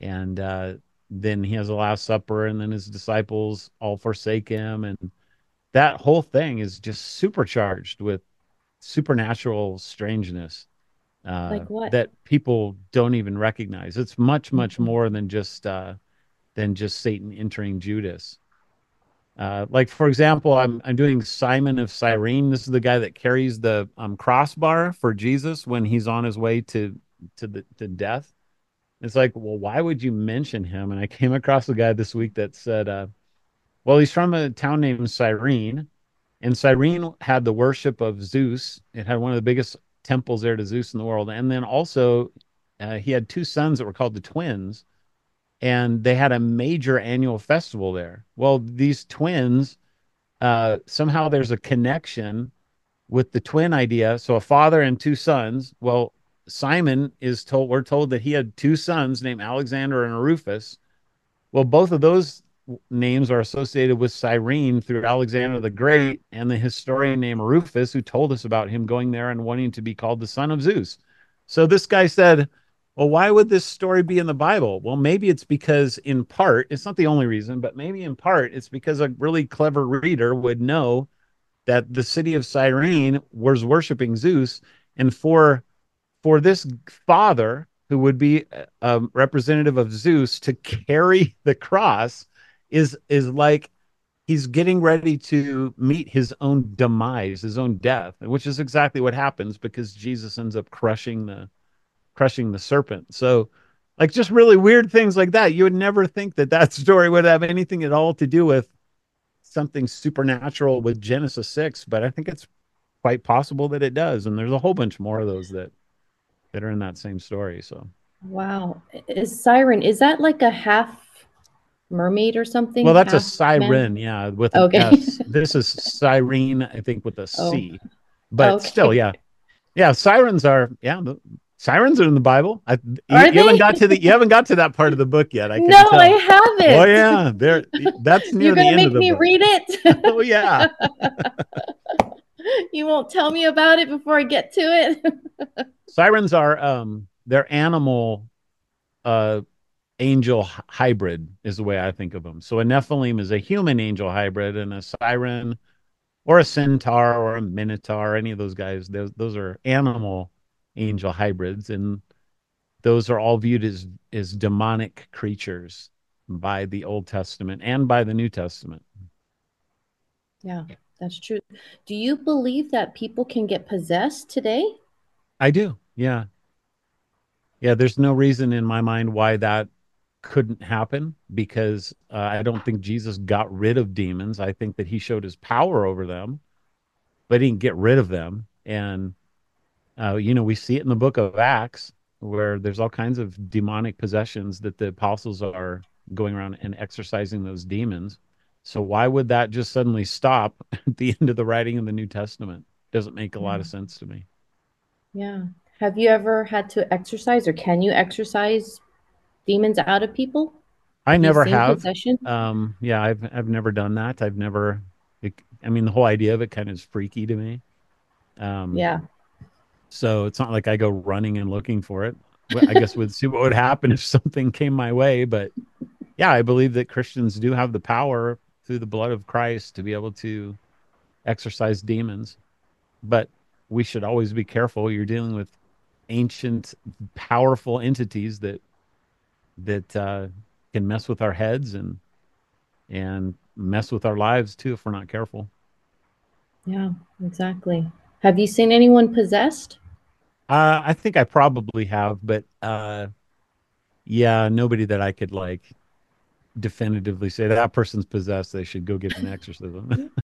and uh, then he has a Last Supper, and then his disciples all forsake him, and that whole thing is just supercharged with supernatural strangeness uh, Like what? that people don't even recognize. It's much, much Mhm. more than just uh, than just Satan entering Judas. Uh, like for example, I'm I'm doing Simon of Cyrene. This is the guy that carries the um, crossbar for Jesus when he's on his way to to the to death. It's like, well, why would you mention him? And I came across a guy this week that said, uh, well, he's from a town named Cyrene, and Cyrene had the worship of Zeus. It had one of the biggest temples there to Zeus in the world. And then also, uh, he had two sons that were called the twins, and they had a major annual festival there. Well, these twins, uh, somehow there's a connection with the twin idea. So a father and two sons. Well, Simon is told, we're told that he had two sons named Alexander and Rufus. Well, both of those names are associated with Cyrene through Alexander the Great and the historian named Rufus, who told us about him going there and wanting to be called the son of Zeus. So this guy said, Well, why would this story be in the Bible? Well, maybe it's because, in part, it's not the only reason, but maybe in part, it's because a really clever reader would know that the city of Cyrene was worshiping Zeus. And for for this father who would be a representative of Zeus to carry the cross is is like he's getting ready to meet his own demise, his own death, which is exactly what happens because Jesus ends up crushing the crushing the serpent. So like just really weird things like that. You would never think that that story would have anything at all to do with something supernatural with Genesis 6, but I think it's quite possible that it does and there's a whole bunch more of those that that are in that same story. So Wow. Is Siren, is that like a half mermaid or something? Well, that's a Half man? siren, yeah, with Okay. S. This is siren, I think, with a oh. C. Oh. But Okay. still, yeah, yeah. Sirens are, yeah, sirens are in the Bible. I, you, you haven't got to the, you haven't got to that part of the book yet. I can No, tell. I haven't. Oh yeah, there. That's near You're gonna end make of the me book. read it? Oh yeah. You won't tell me about it before I get to it? Sirens are, um, they're animal, uh, angel hybrid is the way I think of them. So a Nephilim is a human angel hybrid, and a siren or a centaur or a minotaur, any of those guys, those those are animal angel hybrids, and those are all viewed as as demonic creatures by the Old Testament and by the New Testament. Yeah, that's true. Do you believe that people can get possessed today? I do, yeah, yeah. There's no reason in my mind why that couldn't happen because uh, I don't think Jesus got rid of demons. I think that he showed his power over them, but he didn't get rid of them. And uh, you know, we see it in the book of Acts where there's all kinds of demonic possessions that the apostles are going around and exorcising those demons. So why would that just suddenly stop at the end of the writing of the New Testament? Doesn't make a lot of sense to me. Yeah. Have you ever had to exercise or can you exercise demons out of people? I Have never have. possession? Um, yeah, I've I've never done that. I've never. It, I mean, the whole idea of it kind of is freaky to me. Um, Yeah. So it's not like I go running and looking for it. I guess we'd see what would happen if something came my way. But yeah, I believe that Christians do have the power through the blood of Christ to be able to exorcise demons. But we should always be careful. You're dealing with ancient, powerful entities that that uh, can mess with our heads and and mess with our lives too if we're not careful. Yeah, exactly. Have you seen anyone possessed? Uh, I think I probably have, but uh, yeah, nobody that I could like definitively say that person's possessed. They should go get an exorcism.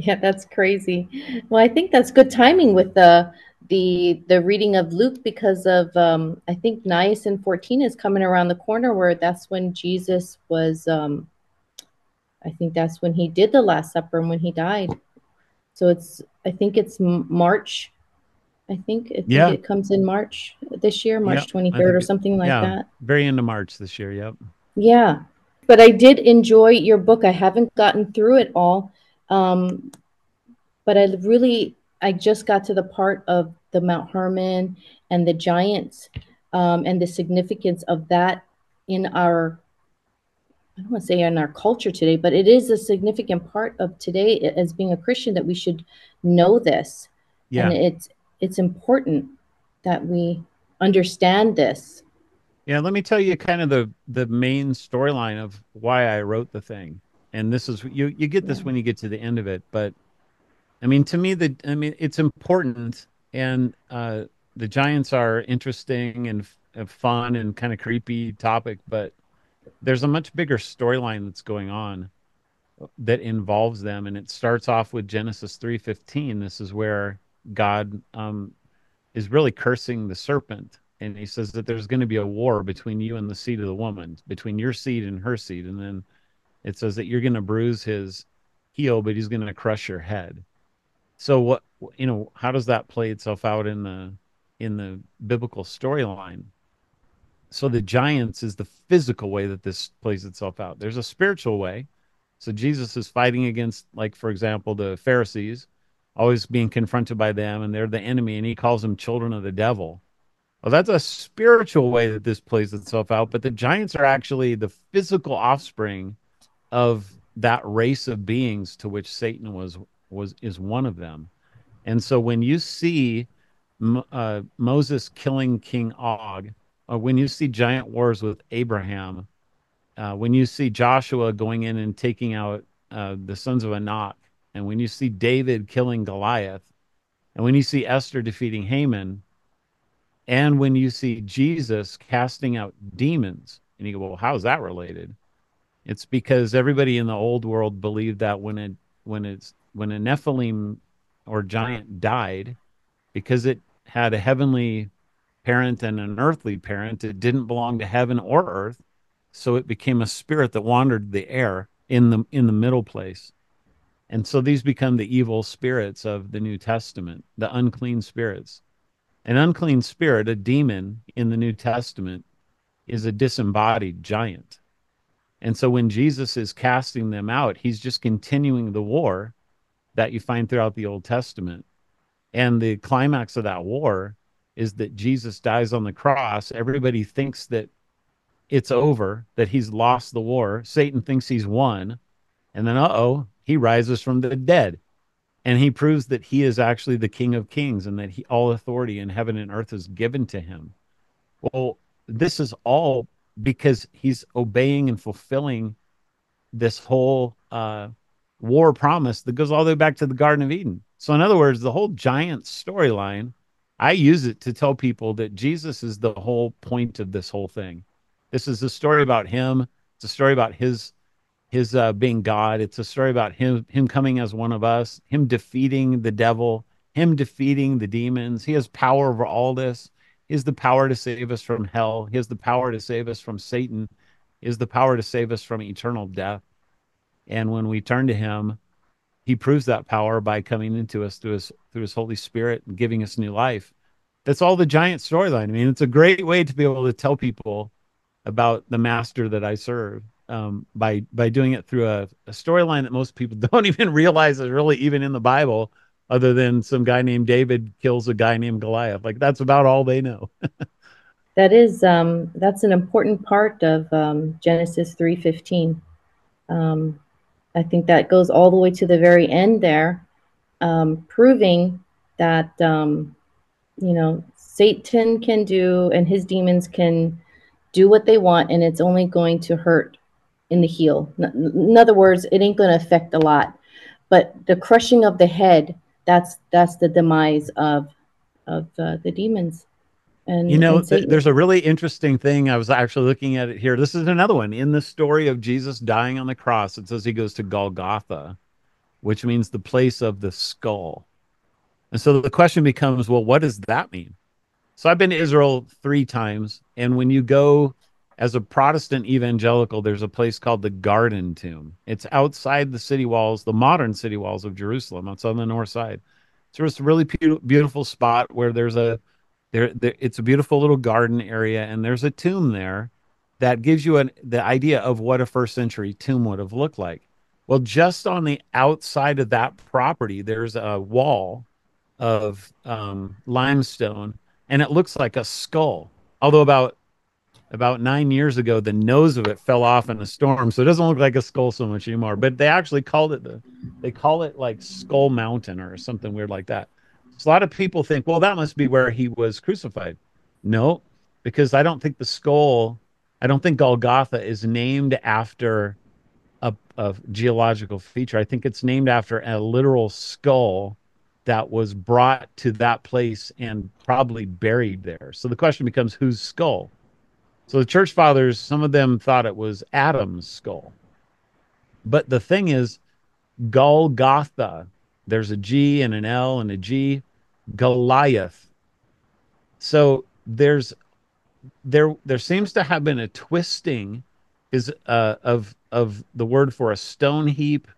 Yeah, that's crazy. Well, I think that's good timing with the the the reading of Luke because of um, I think Nisan 14 is coming around the corner where that's when Jesus was um, I think that's when he did the last supper and when he died. So it's I think it's March. I think, I think yeah. it comes in March this year, March yep. 23rd or something like yeah, that. Very end of March this year, yep. Yeah. But I did enjoy your book. I haven't gotten through it all. Um, but I really I just got to the part of the Mount Hermon and the giants um, and the significance of that in our I don't want to say in our culture today, but it is a significant part of today as being a Christian that we should know this. Yeah. And it's it's important that we understand this. Yeah, let me tell you kind of the the main storyline of why I wrote the thing. And this is you you get this yeah. when you get to the end of it, but I mean, to me, the I mean, it's important, and uh, the Giants are interesting and f- fun and kind of creepy topic, but there's a much bigger storyline that's going on that involves them, and it starts off with Genesis three fifteen. This is where God um, is really cursing the serpent, and he says that there's going to be a war between you and the seed of the woman, between your seed and her seed, and then it says that you're going to bruise his heel, but he's going to crush your head. So what you know, how does that play itself out in the in the biblical storyline? So the giants is the physical way that this plays itself out. There's a spiritual way. So Jesus is fighting against, like for example, the Pharisees, always being confronted by them, and they're the enemy, and he calls them children of the devil. Well, that's a spiritual way that this plays itself out. But the giants are actually the physical offspring of that race of beings to which Satan was was is one of them. And so when you see uh, Moses killing King Og, when you see giant wars with Abraham, uh, when you see Joshua going in and taking out uh, the sons of Anak, and when you see David killing Goliath, and when you see Esther defeating Haman, and when you see Jesus casting out demons, and you go, well, how is that related? It's because everybody in the old world believed that when it when it's when a Nephilim or giant died, because it had a heavenly parent and an earthly parent, it didn't belong to heaven or earth. So it became a spirit that wandered the air in the in the middle place. And so these become the evil spirits of the New Testament, the unclean spirits. An unclean spirit, a demon in the New Testament, is a disembodied giant. And so when Jesus is casting them out, he's just continuing the war that you find throughout the Old Testament. And the climax of that war is that Jesus dies on the cross. Everybody thinks that it's over, that he's lost the war. Satan thinks he's won. And then, uh oh, he rises from the dead. And he proves that he is actually the King of Kings and that he, all authority in heaven and earth is given to him. Well, this is all because he's obeying and fulfilling this whole uh, war promise that goes all the way back to the Garden of Eden. So, in other words, the whole giant storyline, I use it to tell people that Jesus is the whole point of this whole thing. This is a story about him. It's a story about his his uh, being God. It's a story about him him coming as one of us, him defeating the devil, him defeating the demons. He has power over all this. He has the power to save us from hell. He has the power to save us from Satan. He has the power to save us from eternal death. And when we turn to him, he proves that power by coming into us through his through his Holy Spirit and giving us new life. That's all the giant storyline. I mean, it's a great way to be able to tell people about the master that I serve um, by by doing it through a, a storyline that most people don't even realize is really even in the Bible, other than some guy named David kills a guy named Goliath. Like that's about all they know. that is um, that's an important part of um, Genesis three fifteen. Um, I think that goes all the way to the very end there, um, proving that, um, you know, Satan can do and his demons can do what they want, and it's only going to hurt in the heel. In other words, it ain't going to affect a lot. But the crushing of the head, that's that's the demise of of uh, the demons. And, you know, th- there's a really interesting thing. I was actually looking at it here. This is another one in the story of Jesus dying on the cross. It says he goes to Golgotha, which means the place of the skull. And so the question becomes, well, what does that mean? So I've been to Israel three times, and when you go as a Protestant evangelical, there's a place called the Garden Tomb. It's outside the city walls, the modern city walls of Jerusalem. It's on the north side. So it's a really beautiful spot where there's a there, there it's a beautiful little garden area, and there's a tomb there that gives you an, the idea of what a first century tomb would have looked like. Well, just on the outside of that property, there's a wall of um, limestone, and it looks like a skull. Although about about nine years ago, the nose of it fell off in a storm, so it doesn't look like a skull so much anymore. But they actually called it the they call it like Skull Mountain or something weird like that. So a lot of people think, well, that must be where he was crucified. No, because I don't think the skull, I don't think Golgotha is named after a, a geological feature. I think it's named after a literal skull that was brought to that place and probably buried there. So the question becomes whose skull? So the church fathers, some of them thought it was Adam's skull. But the thing is, Golgotha, there's a G and an L and a G, Goliath. So there's there there seems to have been a twisting is uh, of of the word for a stone heap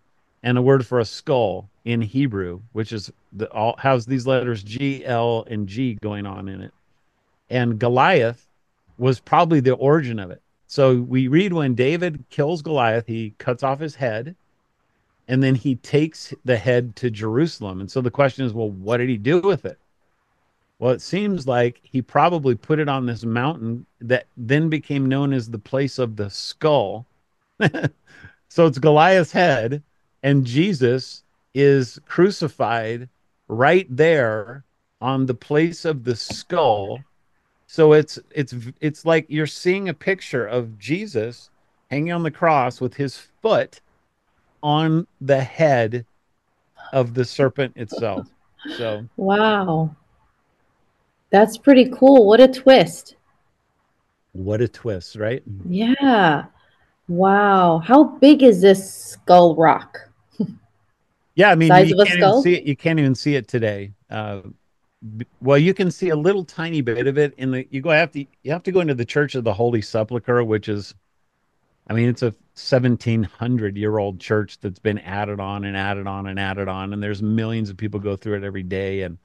and a word for a skull in Hebrew, which is the all has these letters G, L, and G going on in it. And Goliath was probably the origin of it. So we read when David kills Goliath, he cuts off his head and then he takes the head to Jerusalem. And so the question is, well, what did he do with it? Well, it seems like he probably put it on this mountain that then became known as the place of the skull. so it's Goliath's head, and Jesus is crucified right there on the place of the skull so it's it's it's like you're seeing a picture of Jesus hanging on the cross with his foot on the head of the serpent itself. So wow. That's pretty cool. What a twist. What a twist, right? Yeah. Wow. How big is this skull rock? yeah, I mean, Size you can't even see it. You can't even see it today. Uh, well you can see a little tiny bit of it in the you go have to you have to go into the church of the holy sepulchre which is i mean it's a 1700 year old church that's been added on and added on and added on and there's millions of people go through it every day and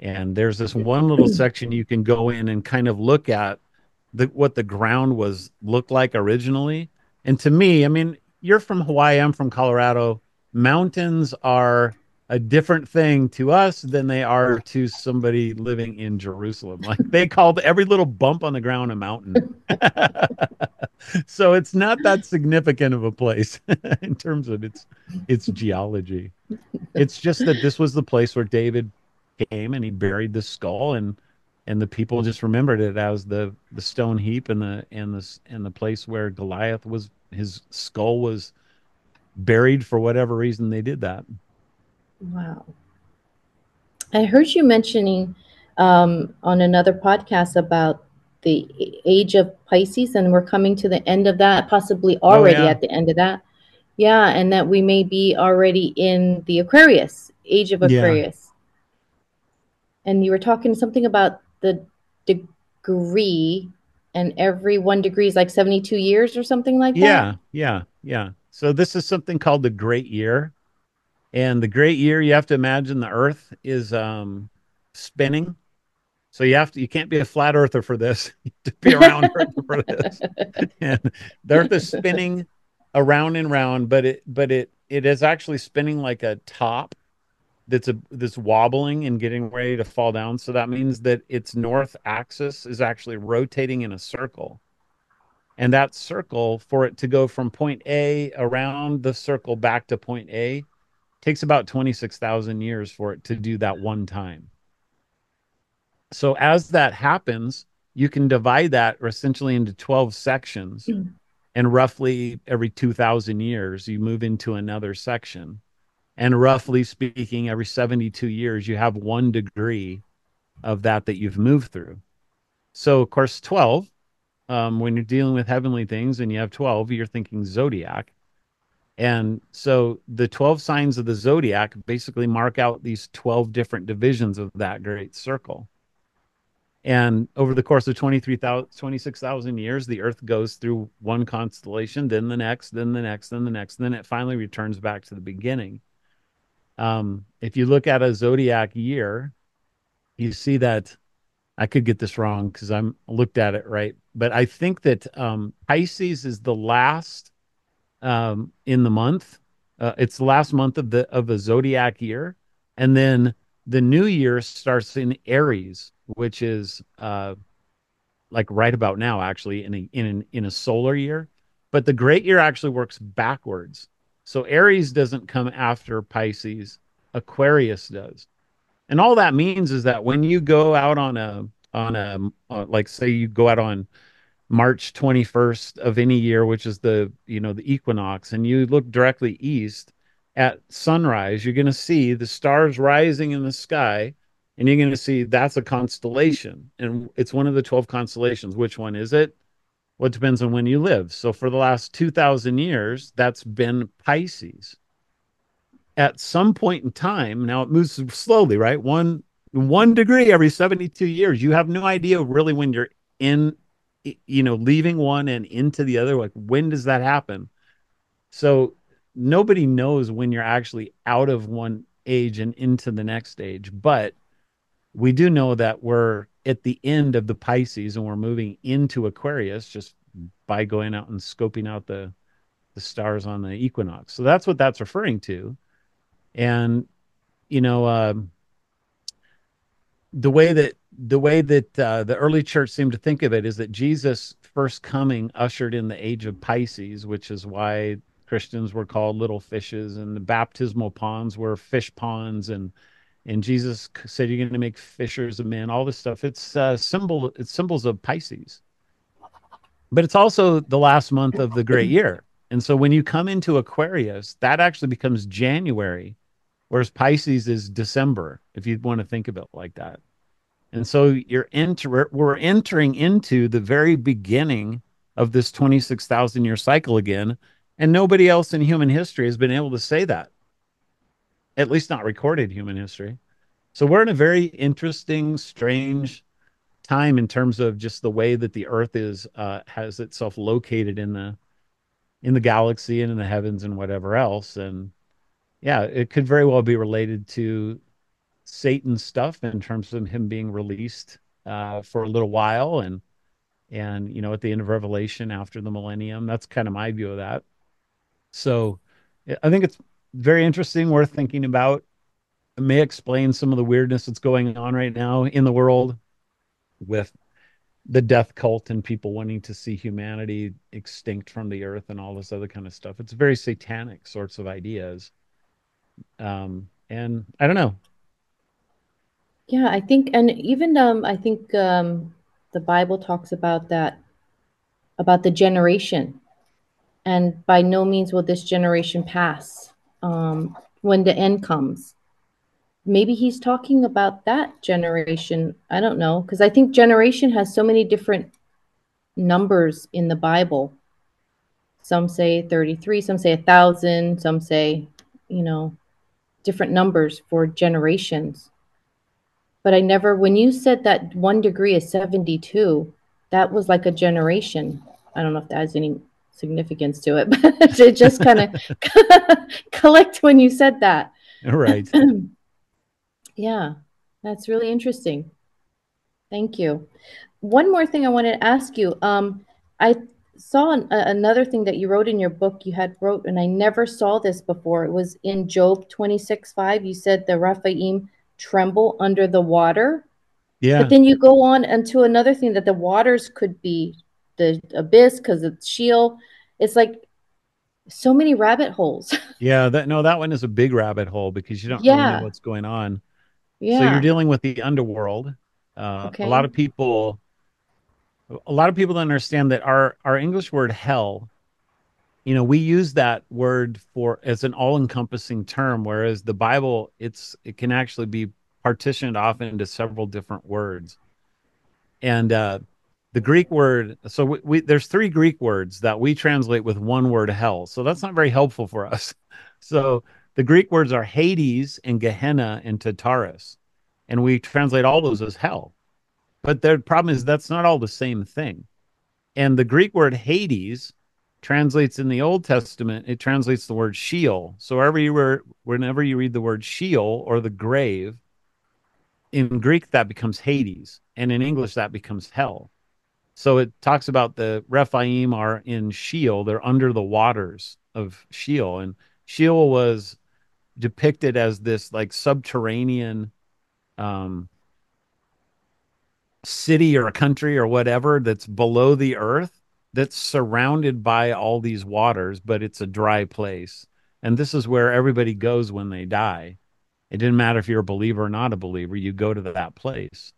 and there's this one little section you can go in and kind of look at the what the ground was looked like originally. And to me i mean you're from hawaii i'm from colorado mountains are a different thing to us than they are to somebody living in Jerusalem. Like they called every little bump on the ground a mountain. so it's not that significant of a place in terms of its its geology. It's just that this was the place where David came and he buried the skull and and the people just remembered it as the the stone heap and the and the and the place where Goliath was his skull was buried for whatever reason they did that. Wow. I heard you mentioning um, on another podcast about the age of Pisces, and we're coming to the end of that, possibly oh, already oh, yeah. at the end of that. Yeah, and that we may be already in the Aquarius, age of Aquarius. Yeah. And you were talking something about the degree, and every one degree is like 72 years or something like that. Yeah, yeah, yeah. So this is something called the Great Year. And the great year, you have to imagine the Earth is um, spinning. So you have to you can't be a flat earther for this. to be around Earth for this. And the Earth is spinning around and round, but it but it it is actually spinning like a top that's a that's wobbling and getting ready to fall down. So that means that its north axis is actually rotating in a circle. And that circle, for it to go from point A around the circle back to point A, takes about 26,000 years for it to do that one time. So as that happens, you can divide that essentially into 12 sections. Mm. And roughly every 2,000 years, you move into another section. And roughly speaking, every 72 years, you have one degree of that that you've moved through. So, of course, 12, um, when you're dealing with heavenly things and you have 12, you're thinking zodiac. And so the 12 signs of the zodiac basically mark out these 12 different divisions of that great circle. And over the course of 23,000, 26,000 years, the Earth goes through one constellation, then the next, then the next, then the next, then it finally returns back to the beginning. Um, if you look at a zodiac year, you see that I could get this wrong because I'm looked at it right, but I think that um, Pisces is the last um, in the month. Uh, it's the last month of the of a zodiac year, and then the new year starts in Aries, which is uh, like right about now, actually in a in an, in a solar year. But the great year actually works backwards. So Aries doesn't come after Pisces, Aquarius does. And all that means is that when you go out on a on a uh, like say you go out on March 21st of any year, which is the you know the equinox, and you look directly east at sunrise, you're going to see the stars rising in the sky, and you're going to see that's a constellation, and it's one of the 12 constellations. Which one is it? Well, it depends on when you live. So for the last 2,000 years, that's been Pisces. At some point in time, now it moves slowly, right? One one degree every 72 years. You have no idea really when you're in you know, leaving one and into the other? Like, when does that happen? So nobody knows when you're actually out of one age and into the next age, but we do know that we're at the end of the Pisces and we're moving into Aquarius just by going out and scoping out the the stars on the equinox. So that's what that's referring to. And you know, um, the way that the way that uh, the early church seemed to think of it is that Jesus' first coming ushered in the age of Pisces, which is why Christians were called little fishes, and the baptismal ponds were fish ponds, and and Jesus said, "You're going to make fishers of men." All this stuff. It's uh, symbol. It's symbols of Pisces, but it's also the last month of the great year. And so when you come into Aquarius, that actually becomes January, whereas Pisces is December. If you want to think of it like that. And so you're enter we're entering into the very beginning of this 26,000 year cycle again. And nobody else in human history has been able to say that, at least not recorded human history. So we're in a very interesting, strange time in terms of just the way that the earth is uh, has itself located in the in the galaxy and in the heavens and whatever else and yeah it could very well be related to Satan stuff in terms of him being released uh, for a little while and and you know at the end of Revelation after the millennium. That's kind of my view of that. So I think it's very interesting, worth thinking about. It may explain some of the weirdness that's going on right now in the world with the death cult and people wanting to see humanity extinct from the earth and all this other kind of stuff. It's very satanic sorts of ideas. Um, and I don't know. Yeah, I think, and even um, I think um, the Bible talks about that, about the generation, and by no means will this generation pass um, when the end comes. Maybe he's talking about that generation. I don't know, because I think generation has so many different numbers in the Bible. Some say 33, some say a thousand, some say, you know, different numbers for generations but I never, when you said that one degree is 72, that was like a generation. I don't know if that has any significance to it, but it just kind of collect when you said that. Right. yeah, that's really interesting. Thank you. One more thing I wanted to ask you. Um, I saw an, another thing that you wrote in your book. You had wrote, and I never saw this before. It was in Job 26 5. You said the Rephaim tremble under the water. Yeah. But then you go on into another thing that the waters could be the abyss because it's Sheol. It's like so many rabbit holes. yeah, that no, that one is a big rabbit hole because you don't yeah. really know what's going on. Yeah. So you're dealing with the underworld. Uh, okay. A lot of people, a lot of people don't understand that our our English word hell you know we use that word for as an all-encompassing term whereas the bible it's it can actually be partitioned off into several different words and uh the Greek word. So we, we, there's three Greek words that we translate with one word hell. So that's not very helpful for us. So the Greek words are Hades and Gehenna and Tartarus, and we translate all those as hell. But the problem is that's not all the same thing. And the Greek word Hades translates in the Old Testament, it translates the word Sheol. So wherever you were, whenever you read the word Sheol or the grave, in Greek that becomes Hades, and in English that becomes hell. So it talks about the Rephaim are in Sheol; they're under the waters of Sheol, and Sheol was depicted as this like subterranean um, city or a country or whatever that's below the earth that's surrounded by all these waters, but it's a dry place. And this is where everybody goes when they die. It didn't matter if you're a believer or not a believer, you go to that place.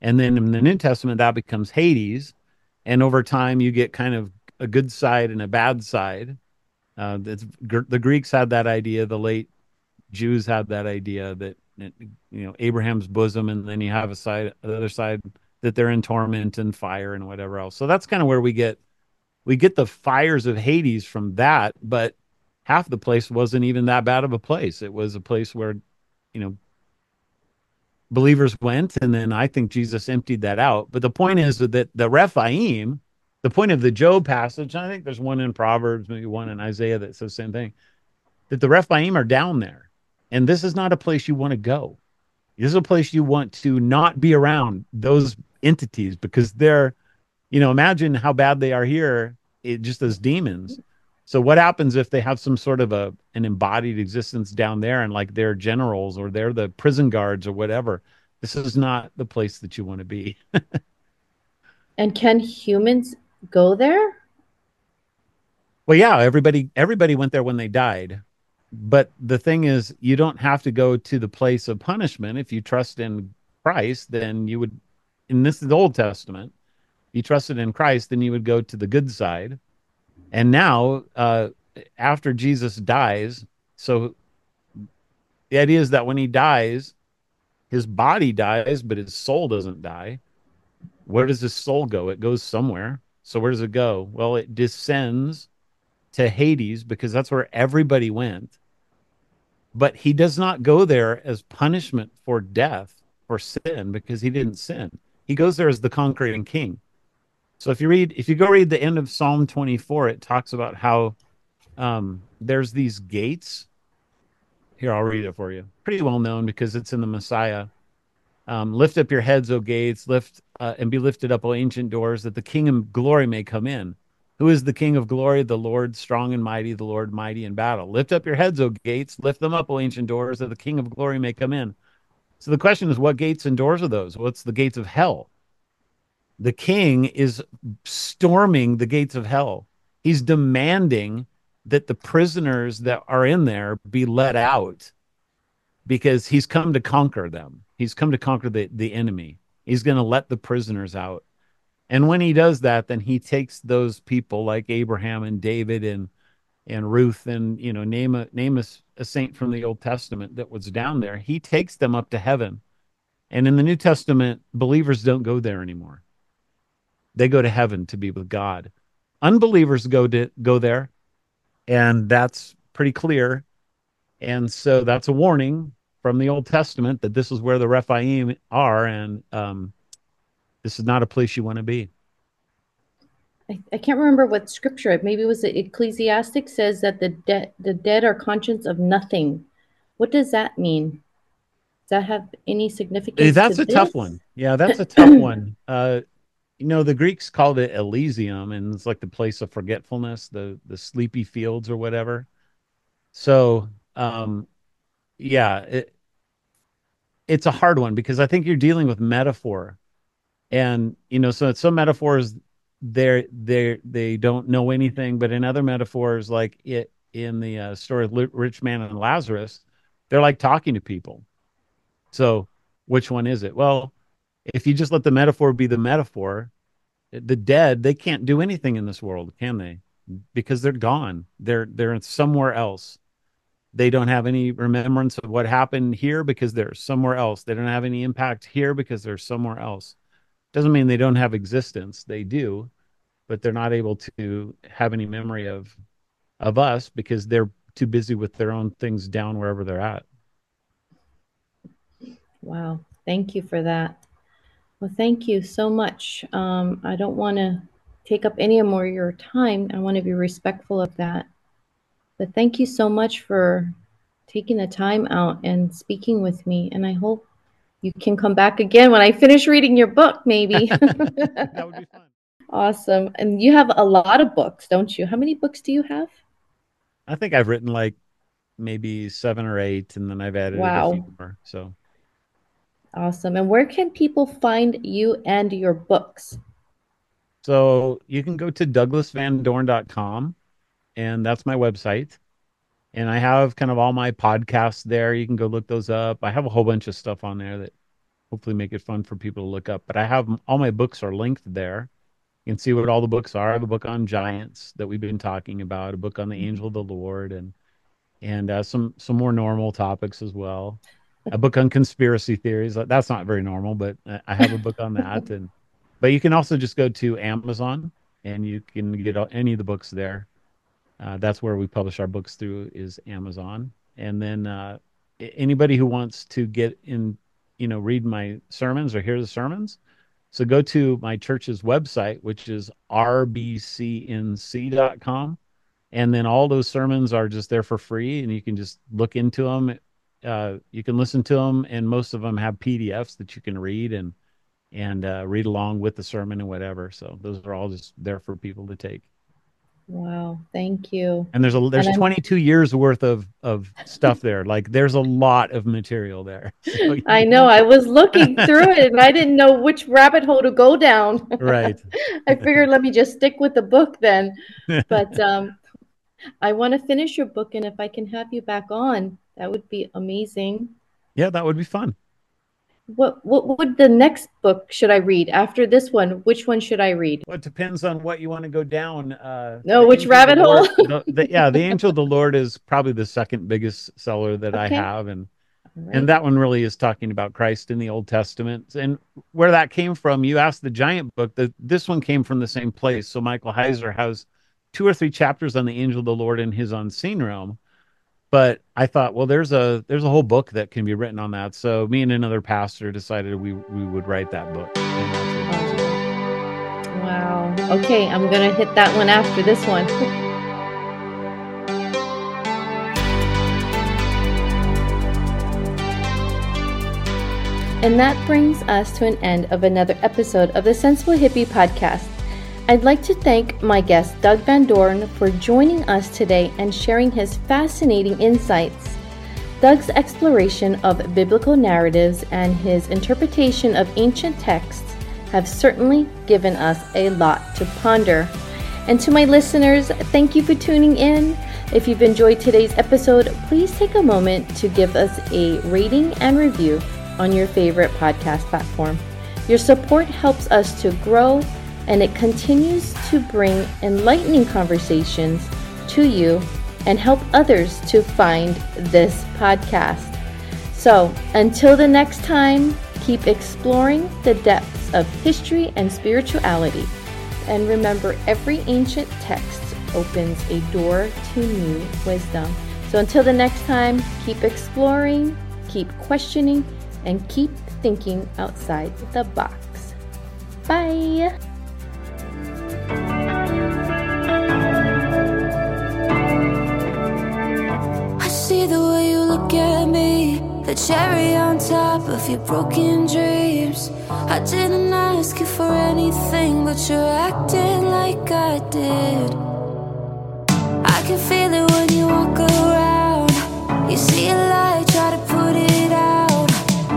And then in the New Testament, that becomes Hades. And over time, you get kind of a good side and a bad side. Uh, the Greeks had that idea. The late Jews had that idea that you know Abraham's bosom, and then you have a side, the other side that they're in torment and fire and whatever else. So that's kind of where we get we get the fires of Hades from that, but half the place wasn't even that bad of a place. It was a place where, you know, believers went, and then I think Jesus emptied that out. But the point is that the Rephaim, the point of the Job passage, I think there's one in Proverbs, maybe one in Isaiah that says the same thing, that the Rephaim are down there. And this is not a place you want to go. This is a place you want to not be around those entities because they're, you know, imagine how bad they are here, it, just as demons. So what happens if they have some sort of a an embodied existence down there and like they're generals or they're the prison guards or whatever? This is not the place that you want to be. and can humans go there? Well, yeah, everybody everybody went there when they died. But the thing is, you don't have to go to the place of punishment if you trust in Christ, then you would and this is the Old Testament, you trusted in Christ, then you would go to the good side. And now, uh, after Jesus dies, so the idea is that when he dies, his body dies, but his soul doesn't die. Where does his soul go? It goes somewhere. So where does it go? Well, it descends to Hades because that's where everybody went. But he does not go there as punishment for death, for sin, because he didn't sin. He goes there as the conquering king. So if you read, if you go read the end of Psalm 24, it talks about how um, there's these gates. Here, I'll read it for you. Pretty well known because it's in the Messiah. Um, lift up your heads, O gates, lift uh, and be lifted up, O ancient doors, that the King of glory may come in. Who is the King of glory? The Lord strong and mighty, the Lord mighty in battle. Lift up your heads, O gates, lift them up, O ancient doors, that the King of glory may come in. So the question is, what gates and doors are those? What's the gates of hell? The king is storming the gates of hell. He's demanding that the prisoners that are in there be let out because he's come to conquer them. He's come to conquer the, the enemy. He's going to let the prisoners out. And when he does that, then he takes those people like Abraham and David and and Ruth and you know name a name a, a saint from the Old Testament that was down there. He takes them up to heaven. And in the New Testament, believers don't go there anymore. They go to heaven to be with God. Unbelievers go to go there, and that's pretty clear. And so that's a warning from the Old Testament that this is where the Rephaim are, and um, this is not a place you want to be. I, I can't remember what scripture. It maybe it was the Ecclesiastes says that the dead the dead are conscious of nothing. What does that mean? Does that have any significance? That's a this? tough one. Yeah, that's a tough one. Uh, you know, the Greeks called it Elysium, and it's like the place of forgetfulness, the the sleepy fields or whatever. So, um, yeah, it, it's a hard one because I think you're dealing with metaphor, and you know, so some metaphors they're they they don't know anything but in other metaphors like it in the uh, story of rich man and lazarus they're like talking to people. So which one is it? Well if you just let the metaphor be the metaphor the dead they can't do anything in this world can they? Because they're gone. They're they're somewhere else. They don't have any remembrance of what happened here because they're somewhere else. They don't have any impact here because they're somewhere else doesn't mean they don't have existence. They do, but they're not able to have any memory of of us because they're too busy with their own things down wherever they're at. Wow. Thank you for that. Well, thank you so much. Um, I don't want to take up any more of your time. I want to be respectful of that. But thank you so much for taking the time out and speaking with me. And I hope you can come back again when I finish reading your book, maybe. that would be fun. Awesome. And you have a lot of books, don't you? How many books do you have? I think I've written like maybe seven or eight, and then I've added wow. a few more. So awesome. And where can people find you and your books? So you can go to douglasvandorn.com, and that's my website. And I have kind of all my podcasts there. You can go look those up. I have a whole bunch of stuff on there that hopefully make it fun for people to look up. But I have all my books are linked there. You can see what all the books are. I have a book on giants that we've been talking about, a book on the mm-hmm. angel of the Lord, and and uh, some some more normal topics as well. A book on conspiracy theories. Uh, that's not very normal, but uh, I have a book on that. And but you can also just go to Amazon and you can get any of the books there. Uh, that's where we publish our books through is Amazon. And then uh, anybody who wants to get in, you know, read my sermons or hear the sermons, so go to my church's website, which is rbcnc.com. And then all those sermons are just there for free, and you can just look into them. Uh, you can listen to them, and most of them have PDFs that you can read and and uh, read along with the sermon and whatever. So those are all just there for people to take. Wow, thank you. And there's a there's 22 years worth of of stuff there. Like there's a lot of material there. So, I know. I was looking through it and I didn't know which rabbit hole to go down. Right. I figured let me just stick with the book then. But um I want to finish your book and if I can have you back on, that would be amazing. Yeah, that would be fun what what would the next book should I read after this one? Which one should I read? Well, it depends on what you want to go down. Uh, no, which rabbit hole? the, the, yeah, the Angel of the Lord is probably the second biggest seller that okay. I have, and right. and that one really is talking about Christ in the Old Testament and where that came from. You asked the giant book. That this one came from the same place. So Michael Heiser has two or three chapters on the Angel of the Lord in his unseen realm but I thought, well, there's a there's a whole book that can be written on that. So me and another pastor decided we we would write that book. Wow. Okay, I'm gonna hit that one after this one. and that brings us to an end of another episode of the Sensible Hippie podcast. I'd like to thank my guest Doug Van Dorn for joining us today and sharing his fascinating insights. Doug's exploration of biblical narratives and his interpretation of ancient texts have certainly given us a lot to ponder. And to my listeners, thank you for tuning in. If you've enjoyed today's episode, please take a moment to give us a rating and review on your favorite podcast platform. Your support helps us to grow and it continues to bring enlightening conversations to you and help others to find this podcast. So, until the next time, keep exploring the depths of history and spirituality. And remember, every ancient text opens a door to new wisdom. So, until the next time, keep exploring, keep questioning, and keep thinking outside the box. Bye. The way you look at me, the cherry on top of your broken dreams. I didn't ask you for anything, but you're acting like I did. I can feel it when you walk around. You see a light, try to put it out.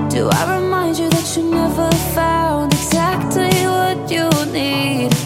Do I remind you that you never found exactly what you need?